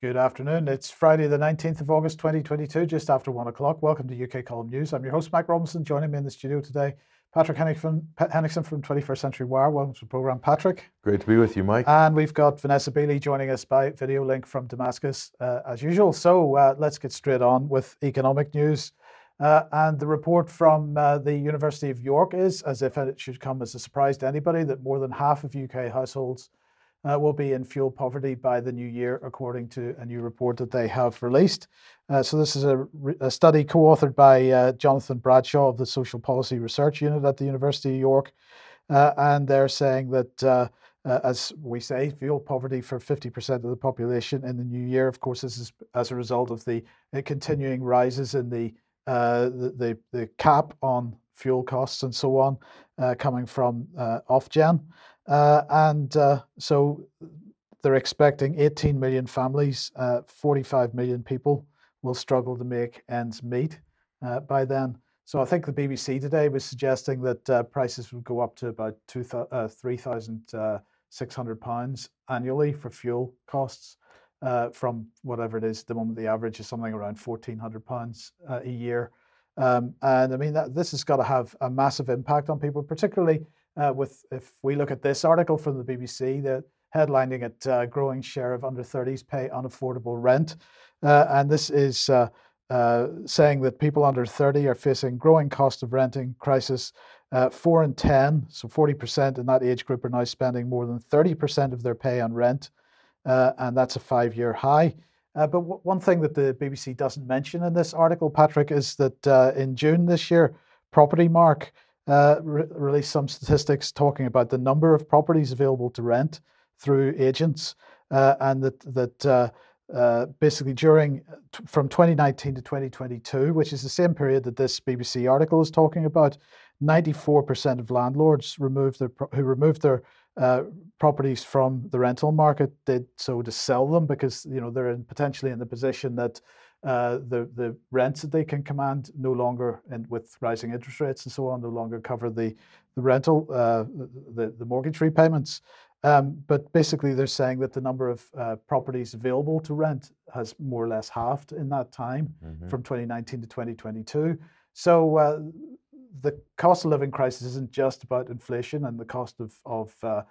Good afternoon. It's Friday, the 19th of August, 2022, just after one o'clock. Welcome to UK Column News. I'm your host, Mike Robinson. Joining me in the studio today, Patrick Henningsen from 21st Century Wire. Welcome to the program, Patrick. Great to be with you, Mike. And we've got Vanessa Beeley joining us by video link from Damascus, uh, as usual. So uh, let's get straight on with economic news. Uh, and the report from uh, the University of York is, as if it should come as a surprise to anybody, that more than half of UK households uh, will be in fuel poverty by the new year, according to a new report that they have released. Uh, so, this is a, a study co authored by uh, Jonathan Bradshaw of the Social Policy Research Unit at the University of York. Uh, and they're saying that, uh, uh, as we say, fuel poverty for 50% of the population in the new year. Of course, this is as a result of the continuing rises in the, the, the, the, cap on fuel costs and so on coming from Ofgem. Uh, and uh, so they're expecting 18 million families, uh, 45 million people will struggle to make ends meet uh, by then. So I think the BBC today was suggesting that uh, prices would go up to about two uh, 3,600 pounds annually for fuel costs. from whatever it is, at the moment the average is something around 1,400 pounds a year, um, and I mean that this has got to have a massive impact on people, particularly uh, with if we look at this article from the BBC, the headlining it uh, growing share of under 30s pay unaffordable rent, uh, and this is uh, uh, saying that people under 30 are facing growing cost of renting crisis. Uh, four in ten, so 40% in that age group, are now spending more than 30% of their pay on rent, and that's a five-year high. but w- one thing that the BBC doesn't mention in this article, Patrick, is that in June this year, Propertymark uh, re- released some statistics talking about the number of properties available to rent through agents, uh, and that that uh, uh basically during t- from 2019 to 2022, which is the same period that this BBC article is talking about, 94% of landlords removed their pro- who removed their uh, properties from the rental market did so to sell them because you know they're in, potentially in the position that uh, the the rents that they can command no longer, and with rising interest rates and so on, no longer cover the the rental uh, the the mortgage repayments. Um, but basically, they're saying that the number of uh, properties available to rent has more or less halved in that time, mm-hmm. from 2019 to 2022. So uh, the cost of living crisis isn't just about inflation and the cost of of uh,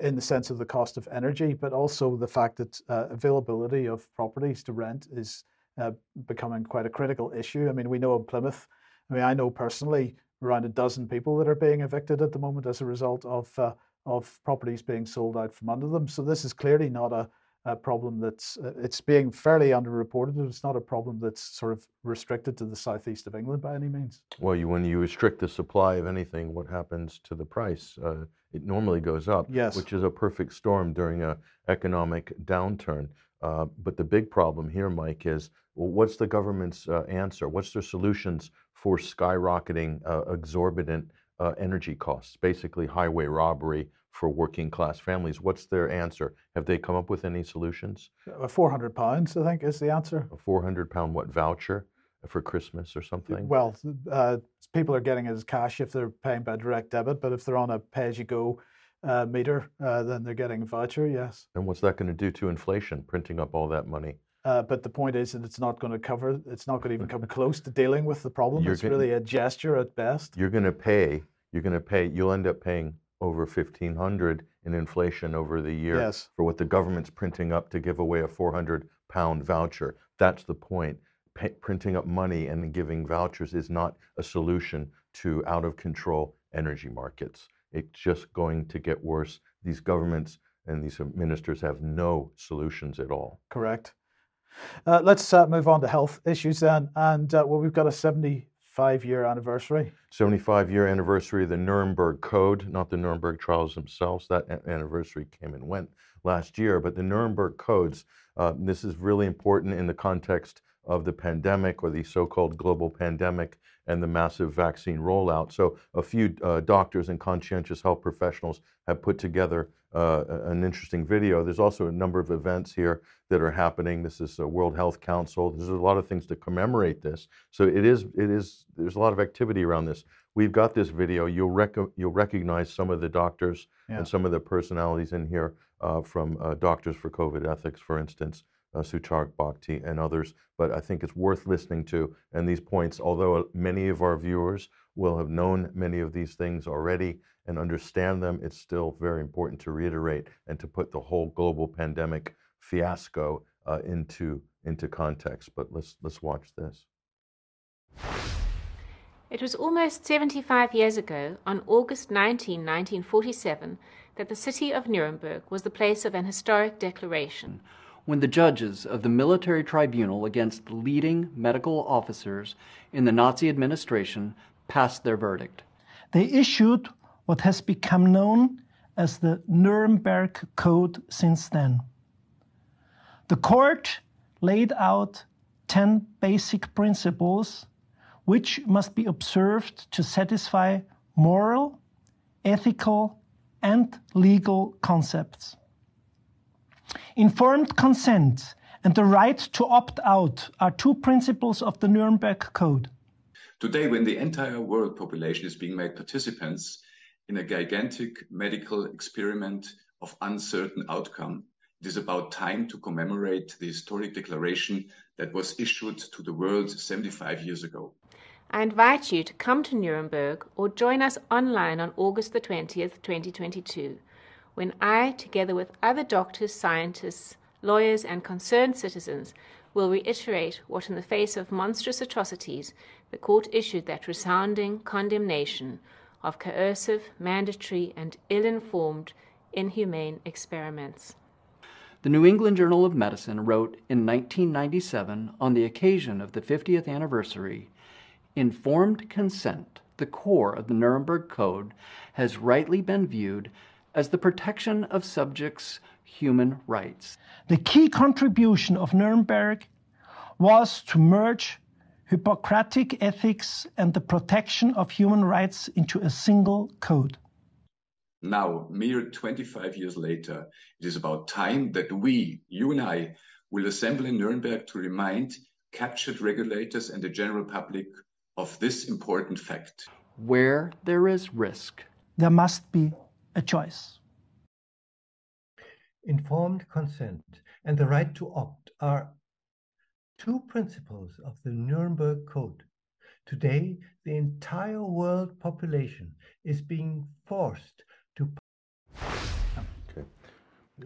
in the sense of the cost of energy, but also the fact that uh, availability of properties to rent is uh, becoming quite a critical issue. I mean, we know in Plymouth, I mean, I know personally around a dozen people that are being evicted at the moment as a result of uh, of properties being sold out from under them. So this is clearly not a, a problem that's uh, it's being fairly underreported. It's not a problem that's sort of restricted to the southeast of England by any means. Well, you, when you restrict the supply of anything, what happens to the price? Uh, it normally goes up, yes. which is a perfect storm during an economic downturn. Uh, but the big problem here, Mike, is what's the government's uh, answer? What's their solutions for skyrocketing uh, exorbitant uh, energy costs, basically highway robbery for working class families? What's their answer? Have they come up with any solutions? A 400 pounds, I think, is the answer. A 400 pound what voucher for Christmas or something? Well, uh, people are getting it as cash if they're paying by direct debit, but if they're on a pay as you go uh, meter, uh, then they're getting a voucher, yes. And what's that going to do to inflation, printing up all that money? Uh, but the point is that it's not going to cover, it's not going to even come close to dealing with the problem. You're it's gonna, really a gesture at best. You're going to pay, you're going to pay, you'll end up paying over 1500 in inflation over the year yes. for what the government's printing up to give away a 400 pound voucher. That's the point. printing up money and giving vouchers is not a solution to out of control energy markets. It's just going to get worse. These governments and these ministers have no solutions at all. Correct. Uh, let's uh, move on to health issues then. And uh, well, we've got a 75 year anniversary. 75 year anniversary of the Nuremberg Code, not the Nuremberg trials themselves. That a- anniversary came and went last year, but the Nuremberg Codes. Uh, this is really important in the context of the pandemic or the so called global pandemic and the massive vaccine rollout. So, a few uh, doctors and conscientious health professionals have put together uh, an interesting video. There's also a number of events here that are happening. This is a World Health Council. There's a lot of things to commemorate this. So, it is, it is, there's a lot of activity around this. We've got this video. You'll, rec- you'll recognize some of the doctors yeah. and some of the personalities in here uh, from uh, Doctors for COVID Ethics, for instance. uh, Sucharit Bhakdi, and others. But I think it's worth listening to. And these points, although many of our viewers will have known many of these things already and understand them, it's still very important to reiterate and to put the whole global pandemic fiasco uh, into into context. But let's let's watch this. It was almost 75 years ago, on August 19, 1947, that the city of Nuremberg was the place of an historic declaration. When the judges of the military tribunal against leading medical officers in the Nazi administration passed their verdict. They issued what has become known as the Nuremberg Code since then. The court laid out 10 basic principles which must be observed to satisfy moral, ethical, and legal concepts. Informed consent and the right to opt out are two principles of the Nuremberg Code. Today, when the entire world population is being made participants in a gigantic medical experiment of uncertain outcome, it is about time to commemorate the historic declaration that was issued to the world 75 years ago. I invite you to come to Nuremberg or join us online on August the 20th, 2022, when I, together with other doctors, scientists, lawyers, and concerned citizens, will reiterate what, in the face of monstrous atrocities, the court issued that resounding condemnation of coercive, mandatory, and ill informed, inhumane experiments. The New England Journal of Medicine wrote in 1997, on the occasion of the 50th anniversary, informed consent, the core of the Nuremberg Code, has rightly been viewed as the protection of subjects' human rights. The key contribution of Nuremberg was to merge Hippocratic ethics and the protection of human rights into a single code. Now, mere 25 years later, it is about time that we, you and I, will assemble in Nuremberg to remind captured regulators and the general public of this important fact. Where there is risk, there must be a choice. Informed consent and the right to opt are two principles of the Nuremberg Code. Today, the entire world population is being forced to. Okay.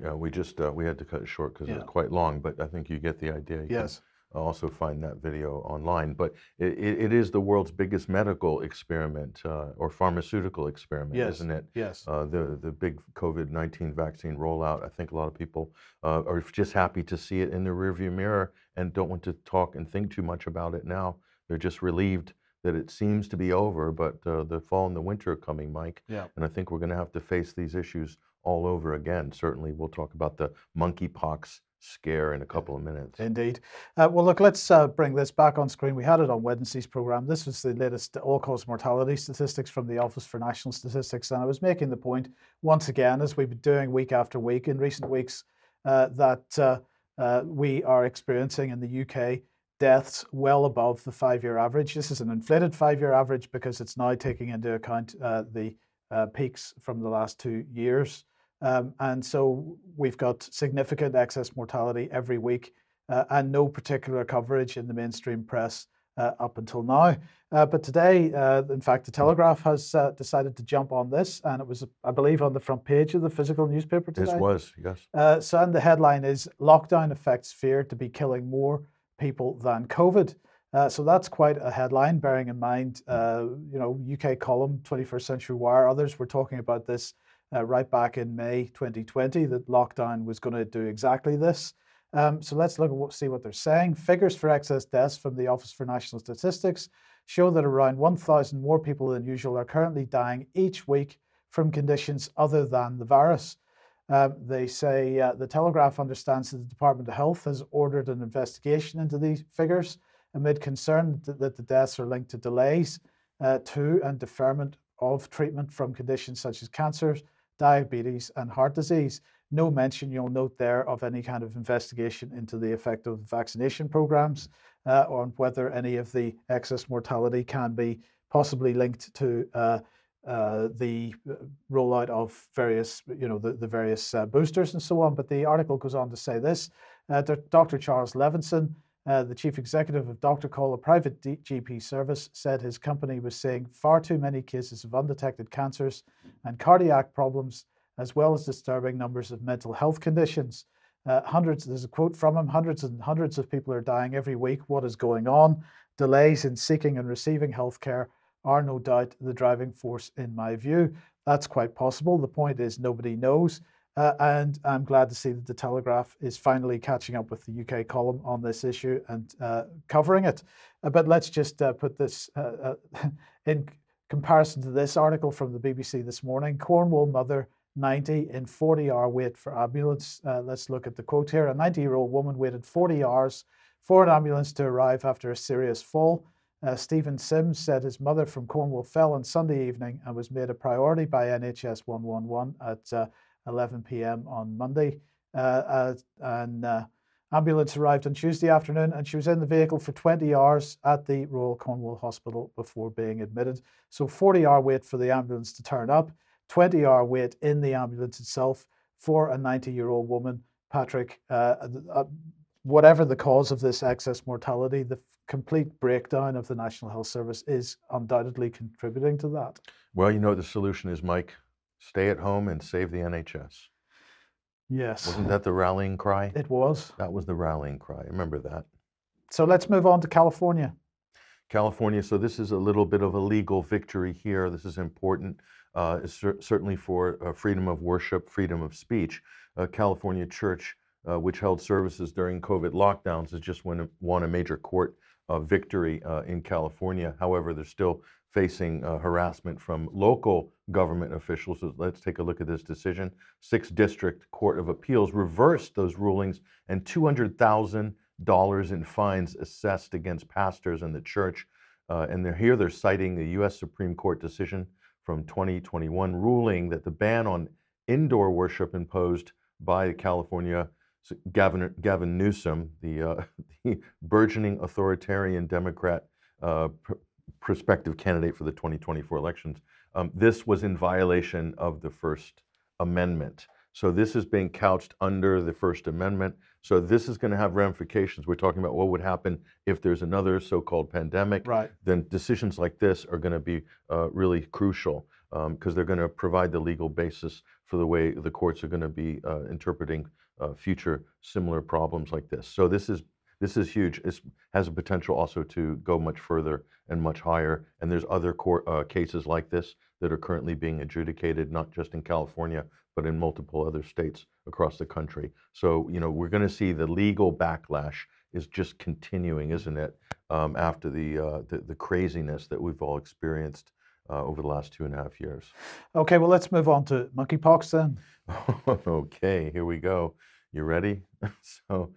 Yeah, we just uh, we had to cut it short because Yeah. it's quite long, but I think you get the idea. You can Yes. Also find that video online. But it, it, is the world's biggest medical experiment uh, or pharmaceutical experiment, Yes. isn't it? Yes. Uh, the the big COVID nineteen vaccine rollout. I think a lot of people uh, are just happy to see it in the rearview mirror and don't want to talk and think too much about it now. They're just relieved that it seems to be over, but uh, the fall and the winter are coming, Mike. Yeah. And I think we're going to have to face these issues all over again. Certainly, we'll talk about the monkeypox scare in a couple of minutes. Indeed. Uh, well, look, let's uh, bring this back on screen. We had it on Wednesday's program. This was the latest all-cause mortality statistics from the Office for National Statistics, and I was making the point once again, as we've been doing week after week in recent weeks, uh, that uh, uh, we are experiencing in the UK deaths well above the five-year average. This is an inflated five-year average because it's now taking into account uh, the peaks from the last two years. Um, and so we've got significant excess mortality every week uh, and no particular coverage in the mainstream press uh, up until now. Uh, but today, uh, in fact, the Telegraph has uh, decided to jump on this, and it was, I believe, on the front page of the physical newspaper today. This was, yes. Uh, so, and the headline is Lockdown Affects Fear to be Killing More People Than COVID. Uh, so that's quite a headline, bearing in mind, uh, you know, UK column, 21st Century Wire, others were talking about this uh, right back in May 2020, that lockdown was going to do exactly this. Um, so let's look at what, see what they're saying. Figures for excess deaths from the Office for National Statistics show that around 1,000 more people than usual are currently dying each week from conditions other than the virus. Um, they say uh, the Telegraph understands that the Department of Health has ordered an investigation into these figures amid concern that, the deaths are linked to delays uh, to and deferment of treatment from conditions such as cancers, diabetes, and heart disease. No mention, you'll note there, of any kind of investigation into the effect of vaccination programs uh, or whether any of the excess mortality can be possibly linked to uh, uh, the uh, rollout of various, you know, the, the various uh, boosters and so on. But the article goes on to say this Uh, Dr. Charles Levinson, uh, the chief executive of Dr. Call, a private D- GP service, said his company was seeing far too many cases of undetected cancers and cardiac problems, as well as disturbing numbers of mental health conditions. Uh, hundreds, there's a quote from him hundreds and hundreds of people are dying every week. What is going on? Delays in seeking and receiving health care are no doubt the driving force, in my view. That's quite possible. The point is, nobody knows. Uh, and I'm glad to see that the Telegraph is finally catching up with the UK column on this issue and uh, covering it. Uh, but let's just uh, put this uh, uh, in comparison to this article from the BBC this morning Cornwall mother 90 in 40 hour wait for ambulance. let's look at the quote here. A 90 year old woman waited 40 hours for an ambulance to arrive after a serious fall. Stephen Sims said his mother from Cornwall fell on Sunday evening and was made a priority by NHS 111 at 11 p.m. on Monday. Uh, and uh, ambulance arrived on Tuesday afternoon, and she was in the vehicle for 20 hours at the Royal Cornwall Hospital before being admitted. So 40 hour wait for the ambulance to turn up, 20 hour wait in the ambulance itself for a 90 year old woman. Patrick, uh, uh, whatever the cause of this excess mortality, the complete breakdown of the National Health Service is undoubtedly contributing to that. Well, you know the solution is, Mike? Stay at home and save the NHS. Yes. Wasn't that the rallying cry? It was. That was the rallying cry. Remember that. So let's move on to California. California. So this is a little bit of a legal victory here. This is important, uh, cer- certainly for uh, freedom of worship, freedom of speech. Uh, California Church, uh, which held services during COVID lockdowns, has just won a, won a major court uh, victory uh, in California. However, they're still facing harassment from local government officials. Let's take a look at this decision. Sixth District Court of Appeals reversed those rulings and $200,000 in fines assessed against pastors and the church. Uh, and they're here, they're citing the U.S. Supreme Court decision from 2021 ruling that the ban on indoor worship imposed by California Gavin, Gavin Newsom, the, uh, the burgeoning authoritarian Democrat uh, prospective candidate for the 2024 elections, um, this was in violation of the First Amendment. So this is being couched under the First Amendment. So this is going to have ramifications. We're talking about what would happen if there's another so-called pandemic. Right. Then decisions like this are going to be uh, really crucial because um, they're going to provide the legal basis for the way the courts are going to be uh, interpreting uh, future similar problems like this. So this is this is huge. It has a potential also to go much further and much higher. And there's other court uh, cases like this that are currently being adjudicated, not just in California, but in multiple other states across the country. So, you know, we're going to see the legal backlash is just continuing, isn't it? Um, after the, uh, the, the craziness that we've all experienced uh, over the last two and a half years. Okay, well, let's move on to monkeypox then. okay, here we go. You ready? so,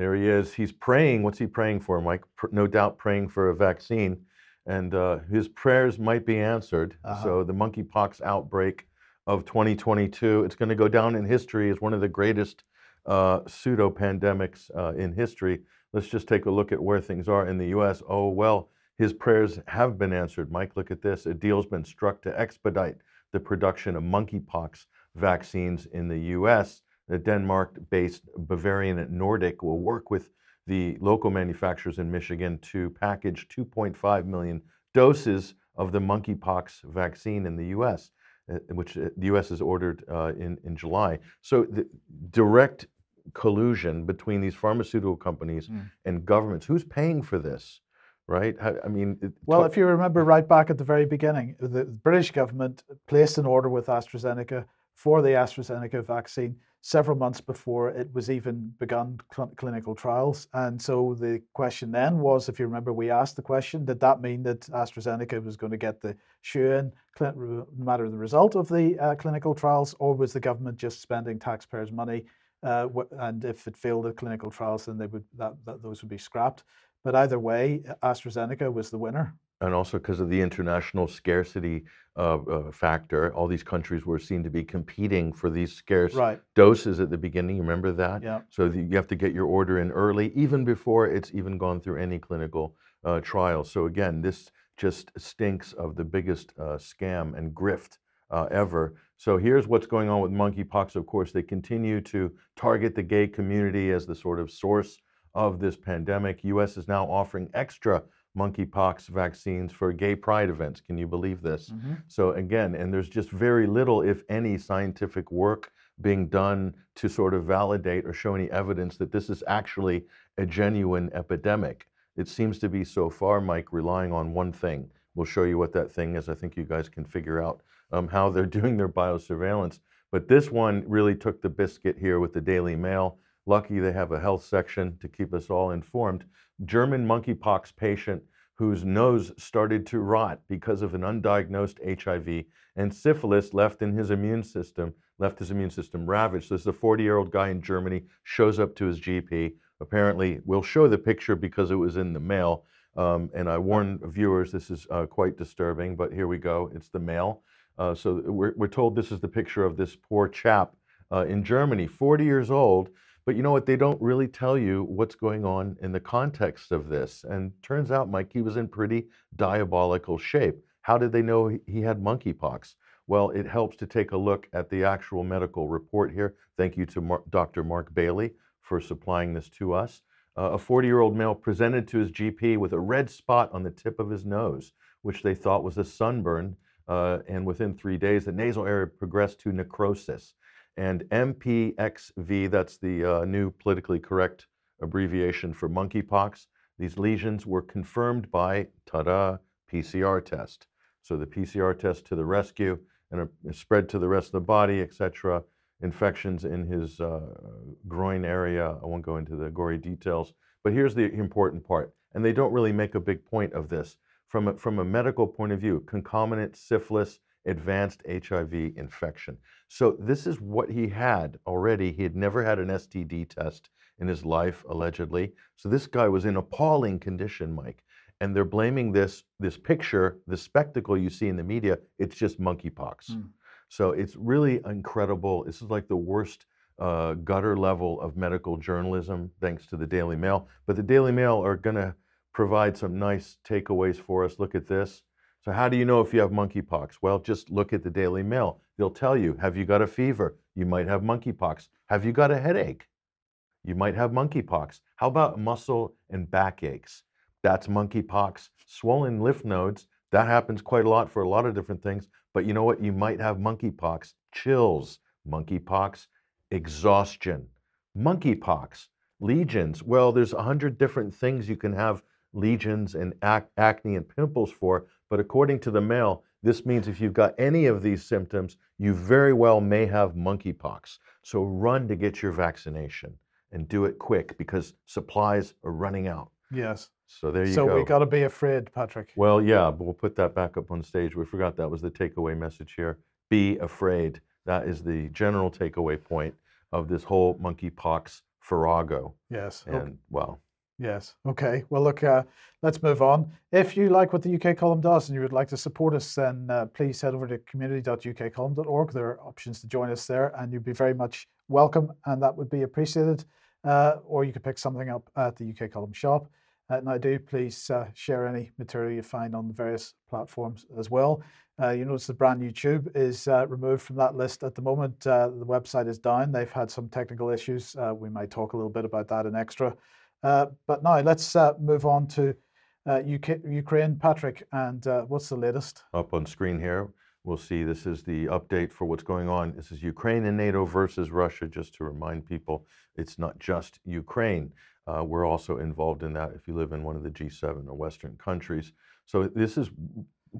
there he is. He's praying. What's he praying for, Mike? No doubt praying for a vaccine. And uh, his prayers might be answered. Uh-huh. So the monkeypox outbreak of 2022, it's going to go down in history as one of the greatest uh, pseudo pandemics uh, in history. Let's just take a look at where things are in the U.S. Oh, well, his prayers have been answered. Mike, look at this. A deal's been struck to expedite the production of monkeypox vaccines in the U.S the Denmark-based Bavarian Nordic will work with the local manufacturers in Michigan to package 2.5 million doses of the monkeypox vaccine in the U.S., uh, which uh, the U.S. has ordered uh, in, in July. So the direct collusion between these pharmaceutical companies mm. and governments. Who's paying for this? Right? I mean, well, if you remember right back at the very beginning, the British government placed an order with AstraZeneca for the AstraZeneca vaccine several months before it was even begun cl- clinical trials. And so the question then was if you remember, we asked the question did that mean that AstraZeneca was going to get the shoe in no matter the result of the uh, clinical trials, or was the government just spending taxpayers' money? Uh, and if it failed the clinical trials, then they would that, that those would be scrapped. But either way, AstraZeneca was the winner and also because of the international scarcity uh, uh, factor, all these countries were seen to be competing for these scarce right. doses at the beginning. You remember that? Yeah. So the, you have to get your order in early, even before it's even gone through any clinical uh, trial. So again, this just stinks of the biggest uh, scam and grift uh, ever. So here's what's going on with monkeypox. Of course, they continue to target the gay community as the sort of source of this pandemic. U.S. is now offering extra monkeypox vaccines for gay pride events. Can you believe this? Mm-hmm. So again, and there's just very little, if any, scientific work being done to sort of validate or show any evidence that this is actually a genuine epidemic. It seems to be so far, Mike, relying on one thing. We'll show you what that thing is. I think you guys can figure out um, how they're doing their biosurveillance. But this one really took the biscuit here with the Daily Mail. Lucky they have a health section to keep us all informed. German monkeypox patient whose nose started to rot because of an undiagnosed HIV and syphilis left in his immune system, left his immune system ravaged. This is a 40 year old guy in Germany, shows up to his GP. Apparently, we'll show the picture because it was in the mail. Um, and I warn viewers, this is uh, quite disturbing, but here we go. It's the mail. Uh, so we're, we're told this is the picture of this poor chap uh, in Germany, 40 years old. But you know what? They don't really tell you what's going on in the context of this. And turns out, Mike, he was in pretty diabolical shape. How did they know he had monkeypox? Well, it helps to take a look at the actual medical report here. Thank you to Mar- Dr. Mark Bailey for supplying this to us. Uh, a 40 year old male presented to his GP with a red spot on the tip of his nose, which they thought was a sunburn. Uh, and within three days, the nasal area progressed to necrosis. And MPXV, that's the uh, new politically correct abbreviation for monkeypox, these lesions were confirmed by, ta da, PCR test. So the PCR test to the rescue and spread to the rest of the body, etc infections in his uh, groin area. I won't go into the gory details, but here's the important part. And they don't really make a big point of this. From a, from a medical point of view, concomitant syphilis, advanced HIV infection. So this is what he had already. He had never had an STD test in his life, allegedly. So this guy was in appalling condition, Mike. And they're blaming this, this picture, the spectacle you see in the media, it's just monkeypox. Mm. So it's really incredible. This is like the worst uh, gutter level of medical journalism, thanks to the Daily Mail. But the Daily Mail are going to provide some nice takeaways for us. Look at this. So, how do you know if you have monkeypox? Well, just look at the Daily Mail. They'll tell you have you got a fever? You might have monkeypox. Have you got a headache? You might have monkeypox. How about muscle and back aches? That's monkeypox. Swollen lymph nodes, that happens quite a lot for a lot of different things. But you know what? You might have monkeypox, chills, monkeypox, exhaustion, monkeypox, legions. Well, there's a hundred different things you can have legions and ac- acne and pimples for. But according to the Mail, this means if you've got any of these symptoms, you very well may have monkeypox. So run to get your vaccination and do it quick because supplies are running out. Yes. So there you so go. So we got to be afraid, Patrick. Well, yeah, but we'll put that back up on stage. We forgot that was the takeaway message here. Be afraid. That is the general takeaway point of this whole monkeypox farrago. Yes. And okay. well. Yes. Okay. Well, look, uh, let's move on. If you like what the UK column does and you would like to support us, then uh, please head over to community.ukcolumn.org. There are options to join us there, and you'd be very much welcome, and that would be appreciated. Uh, or you could pick something up at the UK column shop. Uh, I do please uh, share any material you find on the various platforms as well. Uh, you notice the brand YouTube is uh, removed from that list at the moment. The website is down. They've had some technical issues. We might talk a little bit about that in extra. But now let's move on to UK, Ukraine. Patrick, and what's the latest? Up on screen here, we'll see this is the update for what's going on. This is Ukraine and NATO versus Russia, just to remind people it's not just Ukraine. Uh, we're also involved in that if you live in one of the G7 or Western countries. So this is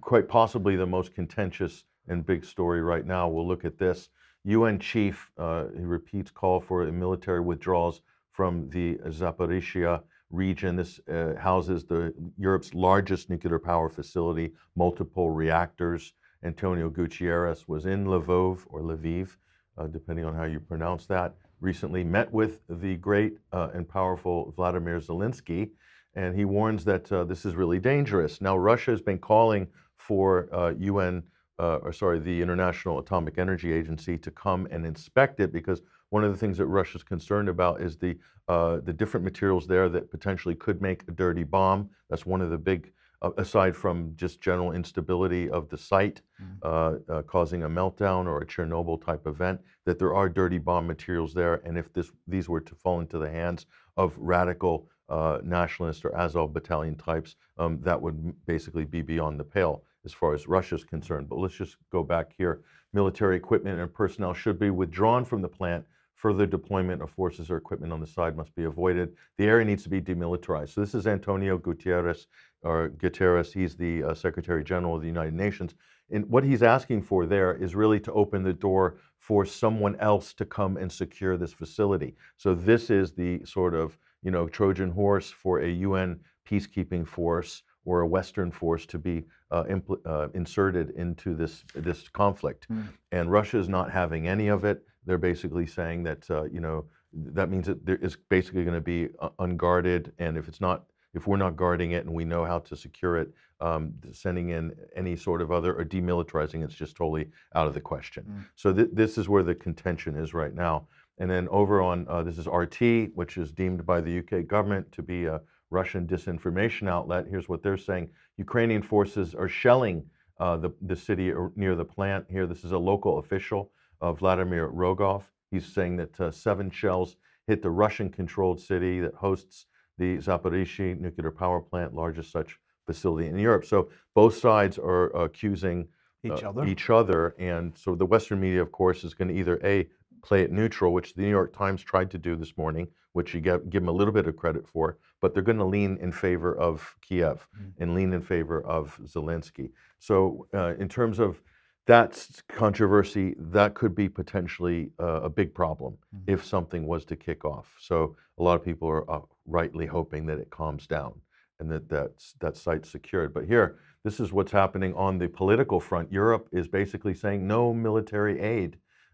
quite possibly the most contentious and big story right now. We'll look at this. UN chief uh, he repeats call for military withdrawals from the Zaporizhia region. This uh, houses the Europe's largest nuclear power facility, multiple reactors. Antonio Guterres was in Lvov or Lviv, uh, depending on how you pronounce that, recently met with the great uh, and powerful Vladimir Zelensky, and he warns that uh, this is really dangerous. Now, Russia has been calling for UN, uh, uh, or sorry, the International Atomic Energy Agency to come and inspect it because one of the things that Russia is concerned about is the uh, the different materials there that potentially could make a dirty bomb. That's one of the big uh, aside from just general instability of the site, Mm. uh, uh, causing a meltdown or a Chernobyl type event, that there are dirty bomb materials there. And if this, these were to fall into the hands of radical uh, nationalist or Azov battalion types, um, that would m- basically be beyond the pale as far as Russia's concerned. But let's just go back here. Military equipment and personnel should be withdrawn from the plant. Further deployment of forces or equipment on the side must be avoided. The area needs to be demilitarized. So this is Antonio Gutierrez, or Guterres. He's the uh, Secretary General of the United Nations. And what he's asking for there is really to open the door for someone else to come and secure this facility. So this is the sort of you know Trojan horse for a UN peacekeeping force or a Western force to be uh, impl- uh, inserted into this this conflict. Mm. And Russia is not having any of it. They're basically saying that uh, you know that means that there is basically going to be uh, unguarded, and if it's not if we're not guarding it and we know how to secure it, um, sending in any sort of other or demilitarizing it's just totally out of the question. Mm. So th- this is where the contention is right now. And then over on uh, this is RT, which is deemed by the UK government to be a Russian disinformation outlet. Here's what they're saying: Ukrainian forces are shelling uh, the the city near the plant. Here, this is a local official, uh, Vladimir Rogov. He's saying that uh, seven shells hit the Russian-controlled city that hosts the Zaporizhzhia nuclear power plant, largest such facility in Europe. So both sides are accusing Each uh, other. each other, and so the Western media, of course, is going to either a play it neutral, which the New York Times tried to do this morning, which you give, give them a little bit of credit for, but they're going to lean in favor of Kiev Mm. and lean in favor of Zelensky. So, uh, in terms of that s- controversy, that could be potentially uh, a big problem Mhm. if something was to kick off. So, a lot of people are uh, rightly hoping that it calms down and that that's, that site's secured. But here, this is what's happening on the political front. Europe is basically saying no military aid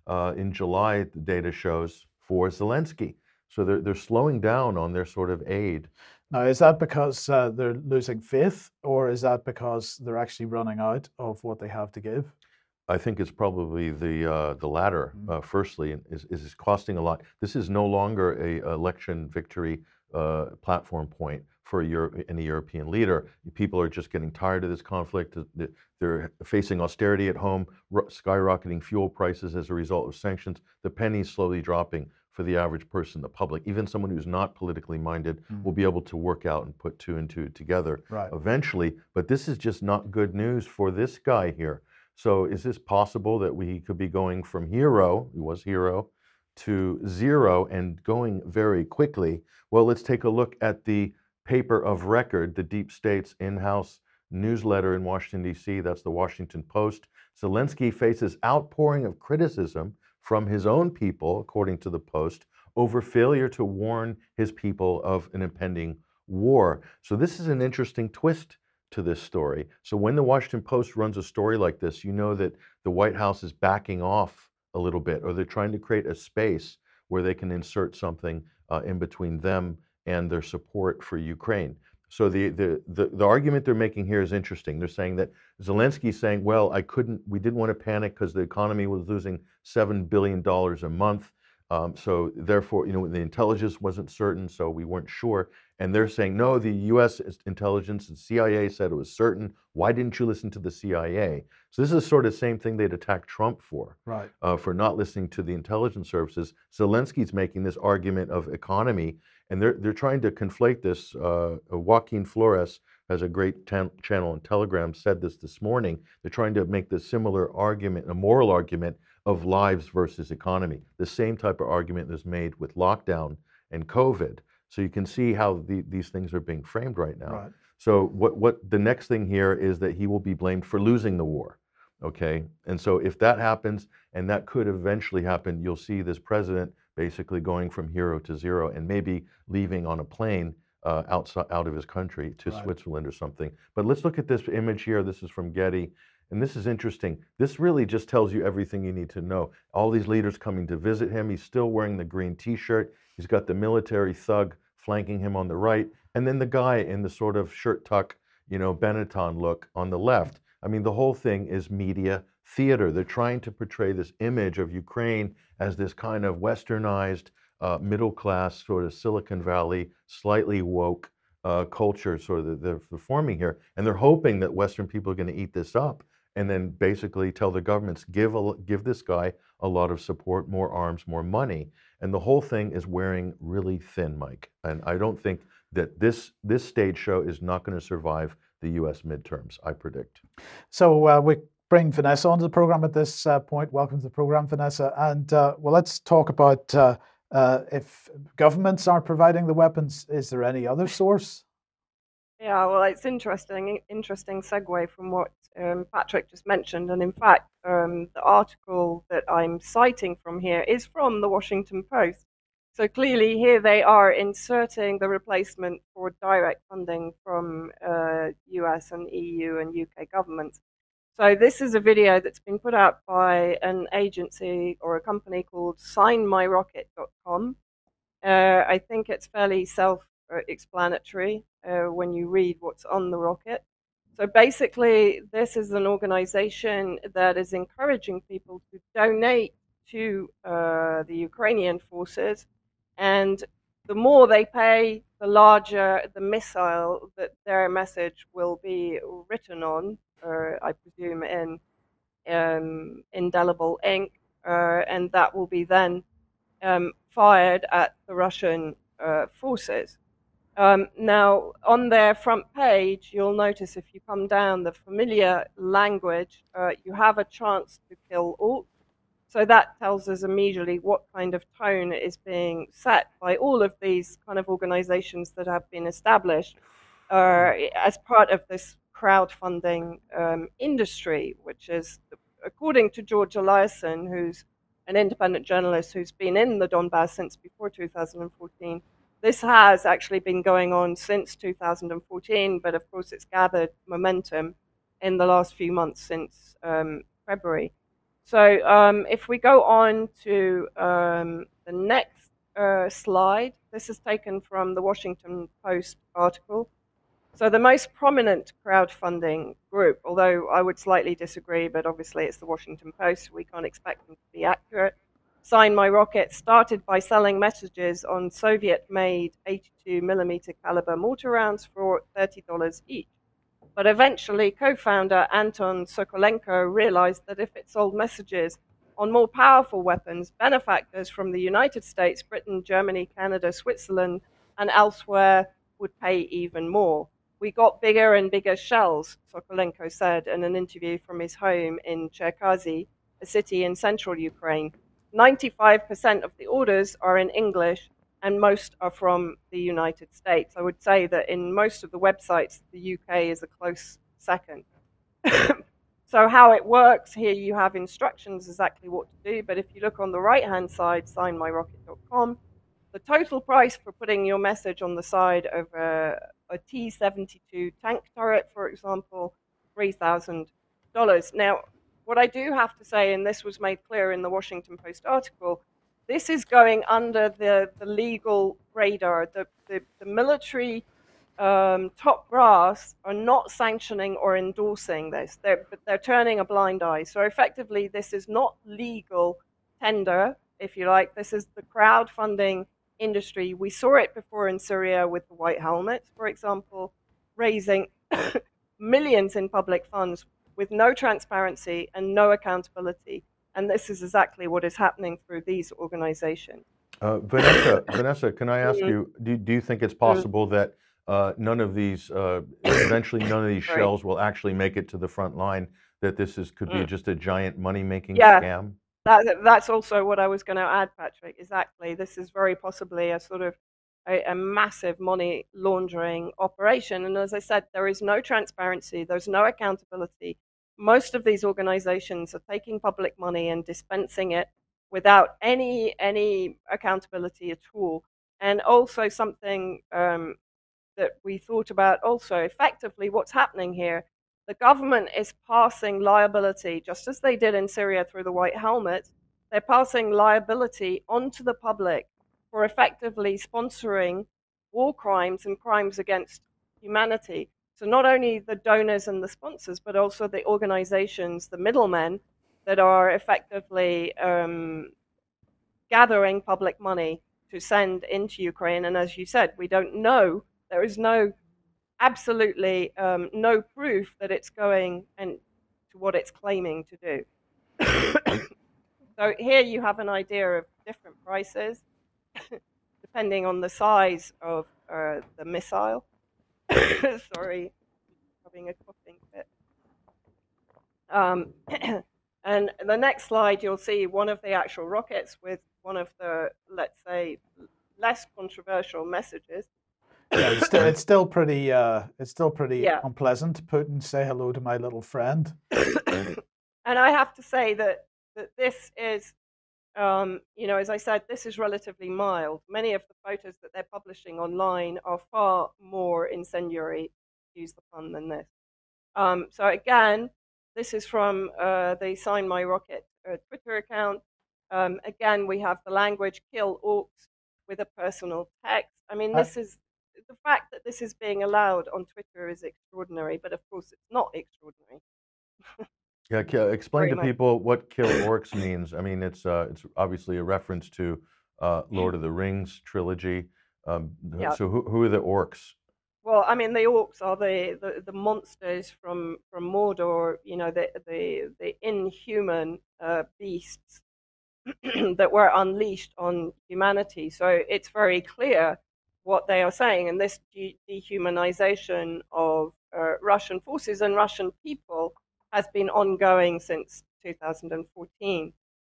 uh, in July, the data shows, for Zelensky. So they're, they're slowing down on their sort of aid. Now, is that because uh, they're losing faith, or is that because they're actually running out of what they have to give? I think it's probably the uh, the latter. Mm. Uh, firstly, is is costing a lot. This is no longer a election victory uh, platform point for a Euro- any European leader. People are just getting tired of this conflict. th- th- They're facing austerity at home, ro- skyrocketing fuel prices as a result of sanctions. The penny's slowly dropping for the average person, the public. Even someone who's not politically minded Mm. will be able to work out and put two and two together Right. eventually. But this is just not good news for this guy here. So is this possible that we could be going from hero, he was hero, to zero and going very quickly? Well, let's take a look at the paper of record, the deep state's in-house newsletter in Washington D.C. That's the Washington Post. Zelensky faces outpouring of criticism from his own people, according to the Post, over failure to warn his people of an impending war. So this is an interesting twist to this story. So when the Washington Post runs a story like this, you know that the White House is backing off a little bit, or they're trying to create a space where they can insert something uh, in between them and their support for Ukraine. So the, the, the, the argument they're making here is interesting. They're saying that Zelensky's saying, well, I couldn't, we didn't want to panic because the economy was losing $7 billion a month. Um, so therefore, you know, the intelligence wasn't certain, so we weren't sure. And they're saying, no, the U.S. intelligence and CIA said it was certain. Why didn't you listen to the CIA? So this is sort of the same thing they'd attack Trump for, Right. uh, for not listening to the intelligence services. Zelensky's making this argument of economy, and they're they're trying to conflate this. Uh, Joaquin Flores has a great tan- channel on Telegram said this this morning. They're trying to make this similar argument, a moral argument of lives versus economy. The same type of argument is made with lockdown and COVID. So you can see how the, these things are being framed right now. Right. So what what the next thing here is that he will be blamed for losing the war. Okay? And so if that happens and that could eventually happen, you'll see this president basically going from hero to zero and maybe leaving on a plane uh, outside out of his country to Right. Switzerland or something. But let's look at this image here. This is from Getty. And this is interesting. This really just tells you everything you need to know. All these leaders coming to visit him. He's still wearing the green t shirt. He's got the military thug flanking him on the right. And then the guy in the sort of shirt tuck, you know, Benetton look on the left. I mean, the whole thing is media theater. They're trying to portray this image of Ukraine as this kind of westernized, uh, middle class, sort of Silicon Valley, slightly woke uh, culture sort of that they're forming here, and they're hoping that Western people are going to eat this up and then basically tell the governments give a, give this guy a lot of support, more arms, more money, and the whole thing is wearing really thin, Mike. And I don't think that this this stage show is not going to survive the U.S. midterms. I predict. So uh, we bring Vanessa onto the program at this uh, point. Welcome to the program, Vanessa. And uh, well, let's talk about uh, uh, if governments aren't providing the weapons. Is there any other source? Yeah, well, it's interesting. Interesting segue from what um, Patrick just mentioned, and in fact, um, the article that I'm citing from here is from the Washington Post. So clearly, here they are inserting the replacement for direct funding from uh, US and EU and UK governments. So this is a video that's been put out by an agency or a company called SignMyRocket.com. Uh, I think it's fairly self-explanatory uh, when you read what's on the rocket. So basically, this is an organization that is encouraging people to donate to uh, the Ukrainian forces, and the more they pay, the larger the missile that their message will be written on, or I presume in um, indelible ink, uh, and that will be then um, fired at the Russian uh, forces. Um, now, on their front page, you'll notice if you come down the familiar language, uh, you have a chance to kill all. So that tells us immediately what kind of tone is being set by all of these kind of organizations that have been established uh, as part of this crowdfunding um, industry, which is, according to George Eliason, who's an independent journalist who's been in the Donbass since before 2014 this has actually been going on since 2014, but of course it's gathered momentum in the last few months since um, February. So um, if we go on to um, the next uh, slide, this is taken from the Washington Post article. So the most prominent crowdfunding group, although I would slightly disagree, but obviously it's the Washington Post, we can't expect them to be accurate, Sign My Rocket started by selling messages on Soviet made 82 millimeter caliber mortar rounds for $30 each. But eventually, co founder Anton Sokolenko realized that if it sold messages on more powerful weapons, benefactors from the United States, Britain, Germany, Canada, Switzerland, and elsewhere would pay even more. We got bigger and bigger shells, Sokolenko said in an interview from his home in Cherkasy, a city in central Ukraine. 95% of the orders are in English and most are from the United States. I would say that in most of the websites, the UK is a close second. so, how it works here, you have instructions exactly what to do. But if you look on the right hand side, signmyrocket.com, the total price for putting your message on the side of a a T 72 tank turret, for example, $3,000. Now, what I do have to say, and this was made clear in the Washington Post article, this is going under the, the legal radar. The, the, the military um, top brass are not sanctioning or endorsing this, they're, but they're turning a blind eye. So effectively, this is not legal tender, if you like. This is the crowdfunding industry. We saw it before in Syria with the white helmets, for example, raising millions in public funds with no transparency and no accountability. And this is exactly what is happening through these organizations. Uh, Vanessa, Vanessa, can I ask mm-hmm. you, do, do you think it's mm-hmm. possible that uh, none of these, uh, eventually none of these shells will actually make it to the front line, that this is could be mm. just a giant money-making yeah. scam? That, that's also what I was going to add, Patrick. Exactly. This is very possibly a sort of a, a, massive money laundering operation. And as I said, there is no transparency, there's no accountability, most of these organizations are taking public money and dispensing it without any any accountability at all. And also something um, that we thought about also effectively what's happening here. The government is passing liability, just as they did in Syria through the White Helmet. They're passing liability onto the public for effectively sponsoring war crimes and crimes against humanity. So not only the donors and the sponsors, but also the organizations, the middlemen that are effectively um, gathering public money to send into Ukraine. And as you said, we don't know there is no absolutely um, no proof that it's going and to what it's claiming to do. so here you have an idea of different prices depending on the size of uh, the missile. Sorry, having a coughing fit. Um, and the next slide, you'll see one of the actual rockets with one of the, let's say, less controversial messages. Yeah, it's, still, it's still pretty. Uh, it's still pretty Yeah. unpleasant. Putin, say hello to my little friend. and I have to say that that this is, um, you know, as I said, this is relatively mild. Many of the photos that they're publishing online are far more incendiary, use the pun, than this. Um, so again, this is from uh, the Sign My Rocket uh, Twitter account. Um, again, we have the language "kill orcs" with a personal text. I mean, I- this is the fact that this is being allowed on Twitter is extraordinary, but of course, it's not extraordinary. Yeah, ki- explain to much. people what "kill orcs" means. I mean, it's uh, it's obviously a reference to uh, Lord of the Rings trilogy. Um, Yeah. So who, who are the orcs? Well, I mean, the orcs are the, the, the monsters from, from Mordor, you know, the, the, the inhuman uh, beasts that were unleashed on humanity. So it's very clear what they are saying. And this de- dehumanization of uh, Russian forces and Russian people has been ongoing since 2014.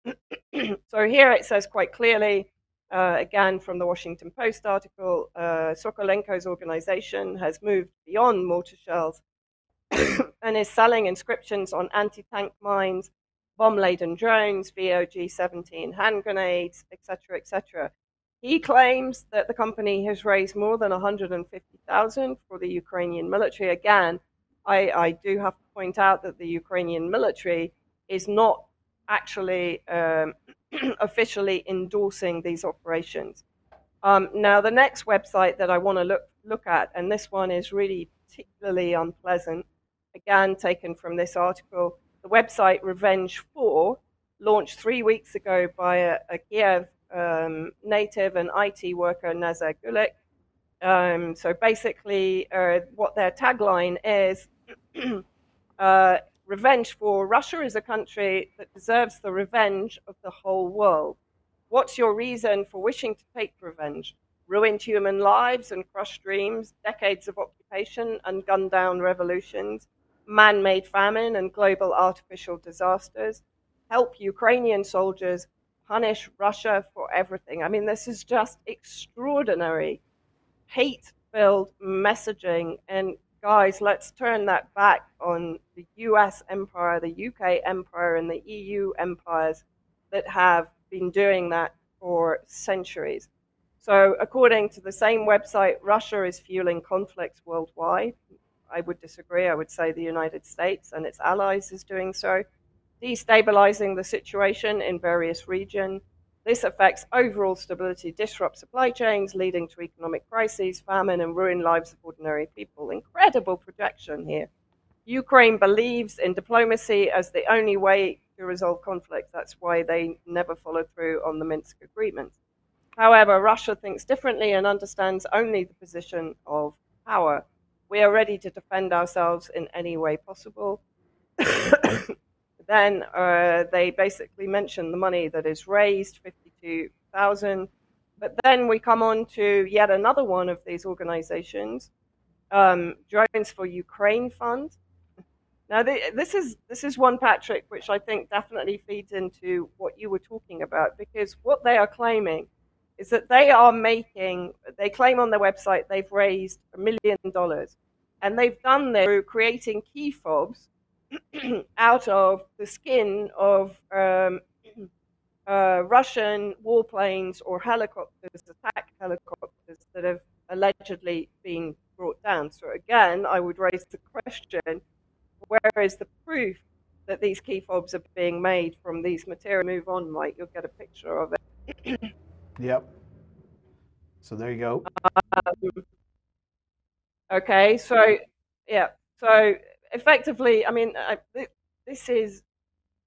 so here it says quite clearly uh, again from the Washington Post article, uh, Sokolenko's organization has moved beyond mortar shells and is selling inscriptions on anti tank mines, bomb laden drones, VOG 17 hand grenades, etc. etc. He claims that the company has raised more than 150,000 for the Ukrainian military. Again, I, I do have to point out that the Ukrainian military is not actually um, officially endorsing these operations. Um, now, the next website that I want to look look at, and this one is really particularly unpleasant, again taken from this article. The website Revenge Four, launched three weeks ago by a, a Kiev um, native and IT worker Nazar Gulik. Um, so basically, uh, what their tagline is. uh, revenge for Russia is a country that deserves the revenge of the whole world. What's your reason for wishing to take revenge? Ruined human lives and crushed dreams, decades of occupation and gunned down revolutions, man made famine and global artificial disasters. Help Ukrainian soldiers, punish Russia for everything. I mean, this is just extraordinary hate filled messaging. And guys, let's turn that back on the US empire, the UK empire, and the EU empires that have been doing that for centuries. So, according to the same website, Russia is fueling conflicts worldwide. I would disagree. I would say the United States and its allies is doing so, destabilizing the situation in various regions. This affects overall stability, disrupts supply chains, leading to economic crises, famine, and ruin lives of ordinary people. Incredible projection here. Ukraine believes in diplomacy as the only way to resolve conflicts. That's why they never followed through on the Minsk agreements. However, Russia thinks differently and understands only the position of power. We are ready to defend ourselves in any way possible. then uh, they basically mention the money that is raised, 52,000. But then we come on to yet another one of these organizations, um, Drones for Ukraine Fund. Now, th- this is this is one, Patrick, which I think definitely feeds into what you were talking about, because what they are claiming is that they are making. They claim on their website they've raised a million dollars, and they've done this through creating key fobs out of the skin of um, uh, Russian warplanes or helicopters, attack helicopters that have allegedly been brought down. So again, I would raise the question: Where is the proof that these key fobs are being made from these materials? Move on, Mike. You'll get a picture of it. Yep. So there you go. Um, okay, so yeah, so effectively, I mean, I, this is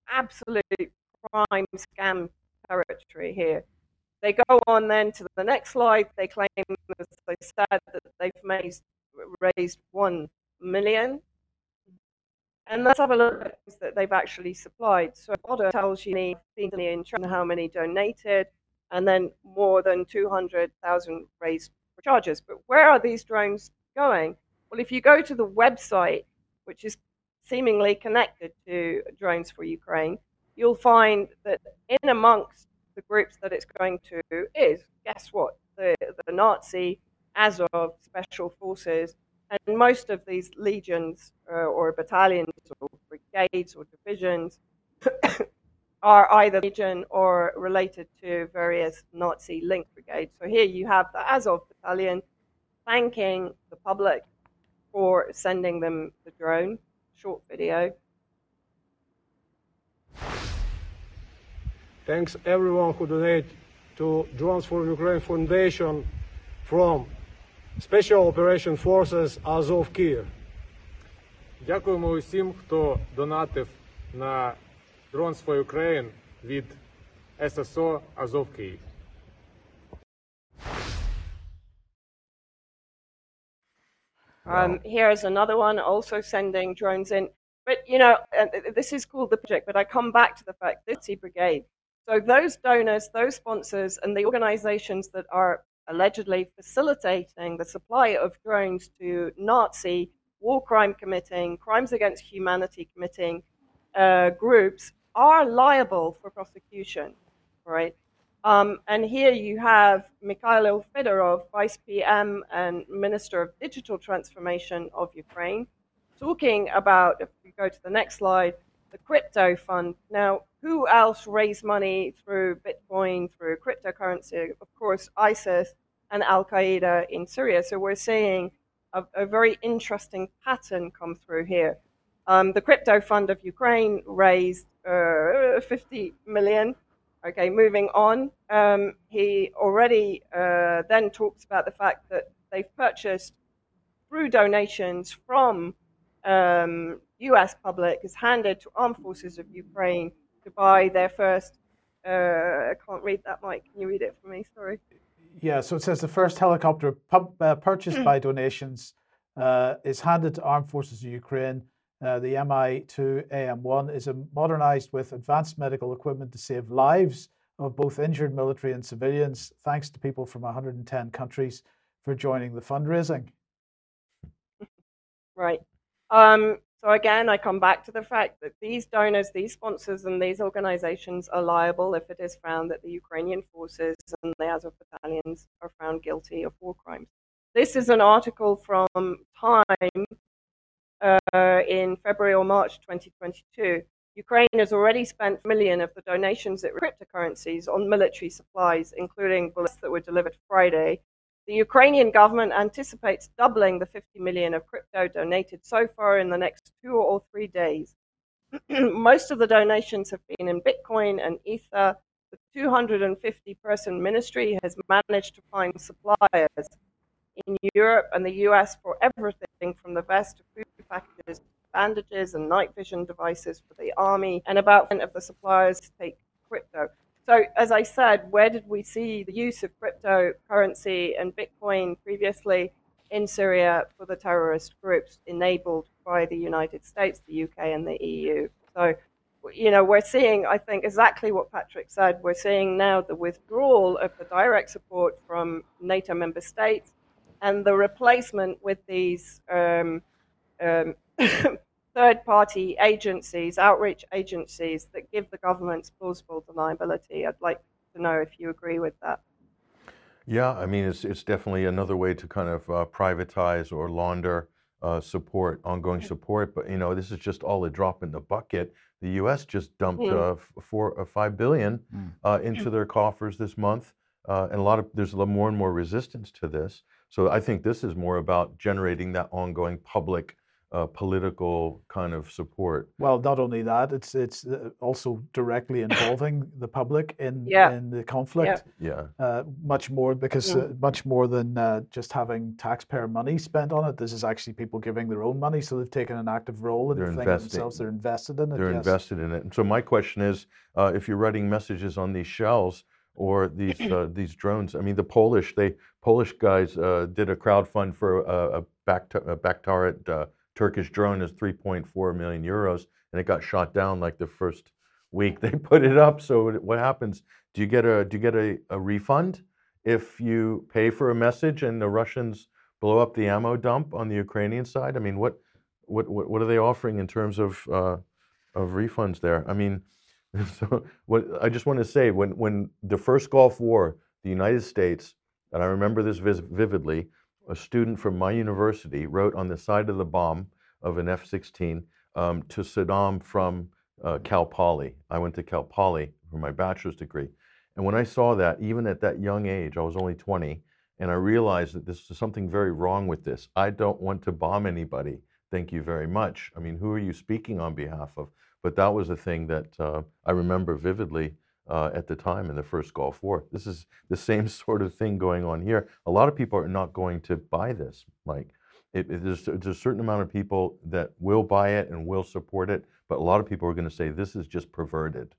absolute crime scam territory here. They go on then to the next slide. They claim, as they said, that they've raised, raised one million. And let's have a look at things that they've actually supplied. So order tells you how many donated, and then more than 200,000 raised for charges. But where are these drones going? Well, if you go to the website, which is seemingly connected to Drones for Ukraine, you'll find that in amongst the groups that it's going to is, guess what? The, the Nazi Azov special forces. And most of these legions uh, or battalions or brigades or divisions are either legion or related to various Nazi linked brigades. So here you have the Azov battalion thanking the public for sending them the drone. Short video. Thanks everyone who donated to Drones for Ukraine Foundation from Special Operation Forces Azov Kiev. Дякуємо усім, хто донатив на Drones for Ukraine від ССО Азов Київ. Um, here's another one also sending drones in. But, you know, this is called the project, but I come back to the fact this Nazi brigade. So those donors, those sponsors, and the organizations that are allegedly facilitating the supply of drones to Nazi war crime committing, crimes against humanity committing uh, groups are liable for prosecution, right? Um, and here you have Mikhail Fedorov, Vice PM and Minister of Digital Transformation of Ukraine, talking about, if we go to the next slide, the crypto fund. Now, who else raised money through Bitcoin, through cryptocurrency? Of course, ISIS and Al Qaeda in Syria. So we're seeing a, a very interesting pattern come through here. Um, the crypto fund of Ukraine raised uh, 50 million Okay, moving on. Um, he already uh, then talks about the fact that they've purchased through donations from um, U.S. public is handed to armed forces of Ukraine to buy their first. Uh, I can't read that, Mike. Can you read it for me? Sorry. Yeah, so it says the first helicopter pub, uh, purchased by donations uh, is handed to armed forces of Ukraine uh, the Mi-2 AM1 is modernized with advanced medical equipment to save lives of both injured military and civilians. Thanks to people from 110 countries for joining the fundraising. Right. Um, so again, I come back to the fact that these donors, these sponsors, and these organizations are liable if it is found that the Ukrainian forces and the Azov battalions are found guilty of war crimes. This is an article from Time uh, in February or March 2022, Ukraine has already spent a million of the donations it cryptocurrencies on military supplies, including bullets that were delivered Friday. The Ukrainian government anticipates doubling the 50 million of crypto donated so far in the next two or three days. Most of the donations have been in Bitcoin and Ether. The 250 person ministry has managed to find suppliers in Europe and the US for everything from the vest to food packages, bandages, and night vision devices for the army, and about 10 of the suppliers take crypto. So, as I said, where did we see the use of cryptocurrency and Bitcoin previously in Syria for the terrorist groups enabled by the United States, the UK, and the EU? So, you know, we're seeing, I think, exactly what Patrick said. We're seeing now the withdrawal of the direct support from NATO member states and the replacement with these um, um, third party agencies, outreach agencies that give the governments plausible deniability. I'd like to know if you agree with that. Yeah, I mean, it's, it's definitely another way to kind of uh, privatize or launder uh, support, ongoing support. But, you know, this is just all a drop in the bucket. The U.S. just dumped mm. uh, four or uh, five billion mm. into their coffers this month. Uh, and a lot of there's a lot more and more resistance to this. So I think this is more about generating that ongoing public uh, political kind of support. Well, not only that, it's it's uh, also directly involving the public in yeah. in the conflict. Yeah, yeah. Uh, much more because uh, much more than uh, just having taxpayer money spent on it. This is actually people giving their own money, so they've taken an active role in they're the thing investing. themselves. They're invested in it. They're yes. invested in it. And so my question is, uh, if you're writing messages on these shells or these uh, these drones. I mean, the Polish they Polish guys uh, did a crowdfund for a, a, back a Bayraktar uh, Turkish drone is 3.4 million euros, and it got shot down like the first week they put it up. So what happens? Do you get a do you get a, a refund if you pay for a message and the Russians blow up the ammo dump on the Ukrainian side? I mean, what what what, are they offering in terms of uh, of refunds there? I mean, so what I just want to say when when the first Gulf War, the United States, and I remember this vividly, a student from my university wrote on the side of the bomb of an F-16 um, to Saddam from uh, Cal Poly. I went to Cal Poly for my bachelor's degree. And when I saw that, even at that young age, I was only 20, and I realized that this is something very wrong with this. I don't want to bomb anybody. Thank you very much. I mean, who are you speaking on behalf of? But that was a thing that uh, I remember vividly uh, at the time in the first Gulf War. This is the same sort of thing going on here. A lot of people are not going to buy this, Mike. It, it, there's, there's, a certain amount of people that will buy it and will support it, but a lot of people are going to say this is just perverted.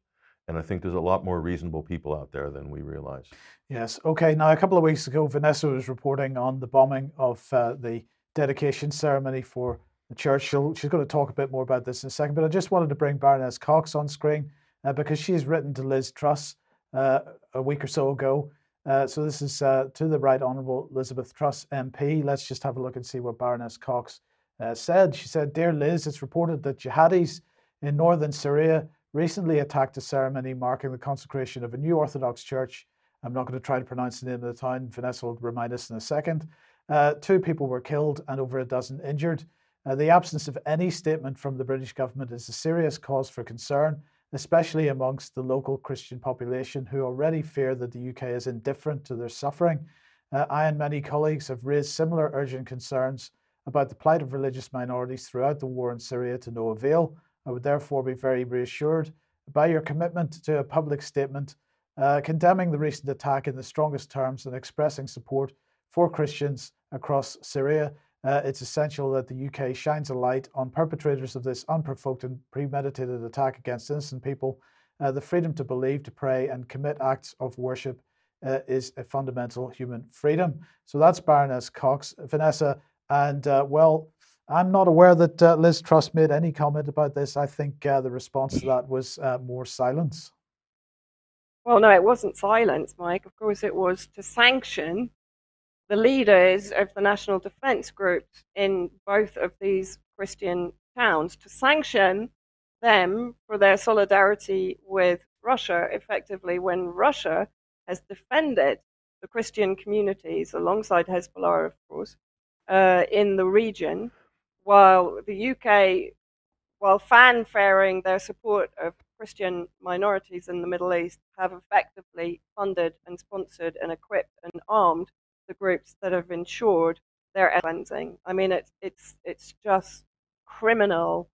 And I think there's a lot more reasonable people out there than we realize. Yes. Okay. Now, a couple of weeks ago, Vanessa was reporting on the bombing of uh, the dedication ceremony for the church. She'll, she's going to talk a bit more about this in a second, but I just wanted to bring Baroness Cox on screen uh, because she's written to Liz Truss uh, a week or so ago. Uh, so this is uh, to the Right Honourable Elizabeth Truss MP. Let's just have a look and see what Baroness Cox uh, said. She said, Dear Liz, it's reported that jihadis in northern Syria recently attacked a ceremony marking the consecration of a new Orthodox church. I'm not going to try to pronounce the name of the town. Vanessa will remind us in a second. Uh, two people were killed and over a dozen injured. Uh, the absence of any statement from the British government is a serious cause for concern especially amongst the local Christian population who already fear that the UK is indifferent to their suffering. Uh, I and many colleagues have raised similar urgent concerns about the plight of religious minorities throughout the war in Syria to no avail. I would therefore be very reassured by your commitment to a public statement uh, condemning the recent attack in the strongest terms and expressing support for Christians across Syria uh, it's essential that the UK shines a light on perpetrators of this unprovoked and premeditated attack against innocent people. Uh, the freedom to believe, to pray, and commit acts of worship uh, is a fundamental human freedom. So that's Baroness Cox, Vanessa. And uh, well, I'm not aware that uh, Liz Truss made any comment about this. I think uh, the response to that was more silence. Well, no, it wasn't silence, Mike. Of course, it was to sanction the leaders of the national defense groups in both of these Christian towns to sanction them for their solidarity with Russia, effectively, when Russia has defended the Christian communities alongside Hezbollah, of course, uh, in the region, while the UK, while fanfaring their support of Christian minorities in the Middle East, have effectively funded and sponsored and equipped and armed the groups that have ensured their cleansing. I mean, it's it's it's just criminal,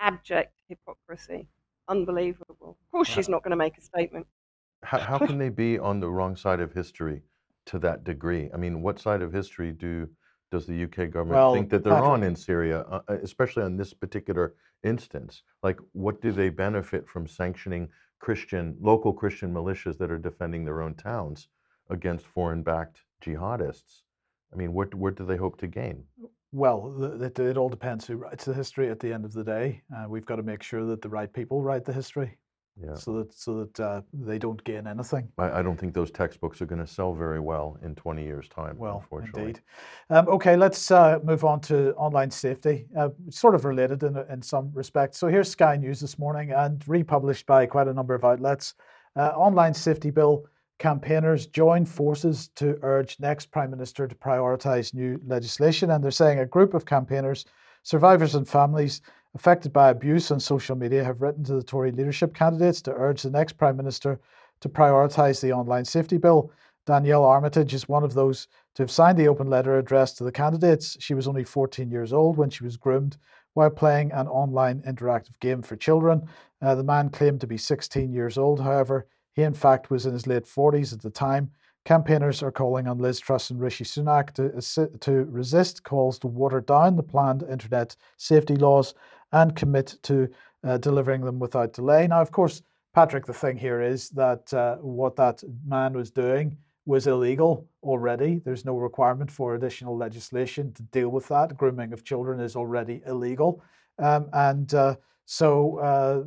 abject hypocrisy. Unbelievable. Of course, she's not going to make a statement. How, how can they be on the wrong side of history to that degree? I mean, what side of history do does the UK government well, think that they're Patrick, on in Syria, uh, uh, especially on this particular instance? Like, what do they benefit from sanctioning Christian, local Christian militias that are defending their own towns against foreign-backed jihadists, I mean, what what do they hope to gain? Well, it, it all depends who writes the history at the end of the day. Uh, we've got to make sure that the right people write the history. Yeah. So that so that uh, they don't gain anything. I, I, don't think those textbooks are going to sell very well in 20 years' time. Well, indeed. Um, okay, let's uh, move on to online safety. Uh, sort of related in in some respects. So here's Sky News this morning and republished by quite a number of outlets. Uh, online safety bill campaigners join forces to urge next Prime Minister to prioritise new legislation. And they're saying a group of campaigners, survivors, and families affected by abuse on social media have written to the Tory leadership candidates to urge the next Prime Minister to prioritise the online safety bill. Danielle Armitage is one of those to have signed the open letter addressed to the candidates. She was only 14 years old when she was groomed while playing an online interactive game for children. Uh, the man claimed to be 16 years old, however. He, in fact, was in his late 40s at the time. Campaigners are calling on Liz Truss and Rishi Sunak to, to resist calls to water down the planned internet safety laws and commit to uh, delivering them without delay. Now, of course, Patrick, the thing here is that uh, what that man was doing was illegal already. There's no requirement for additional legislation to deal with that. Grooming of children is already illegal. Um, and uh, so uh,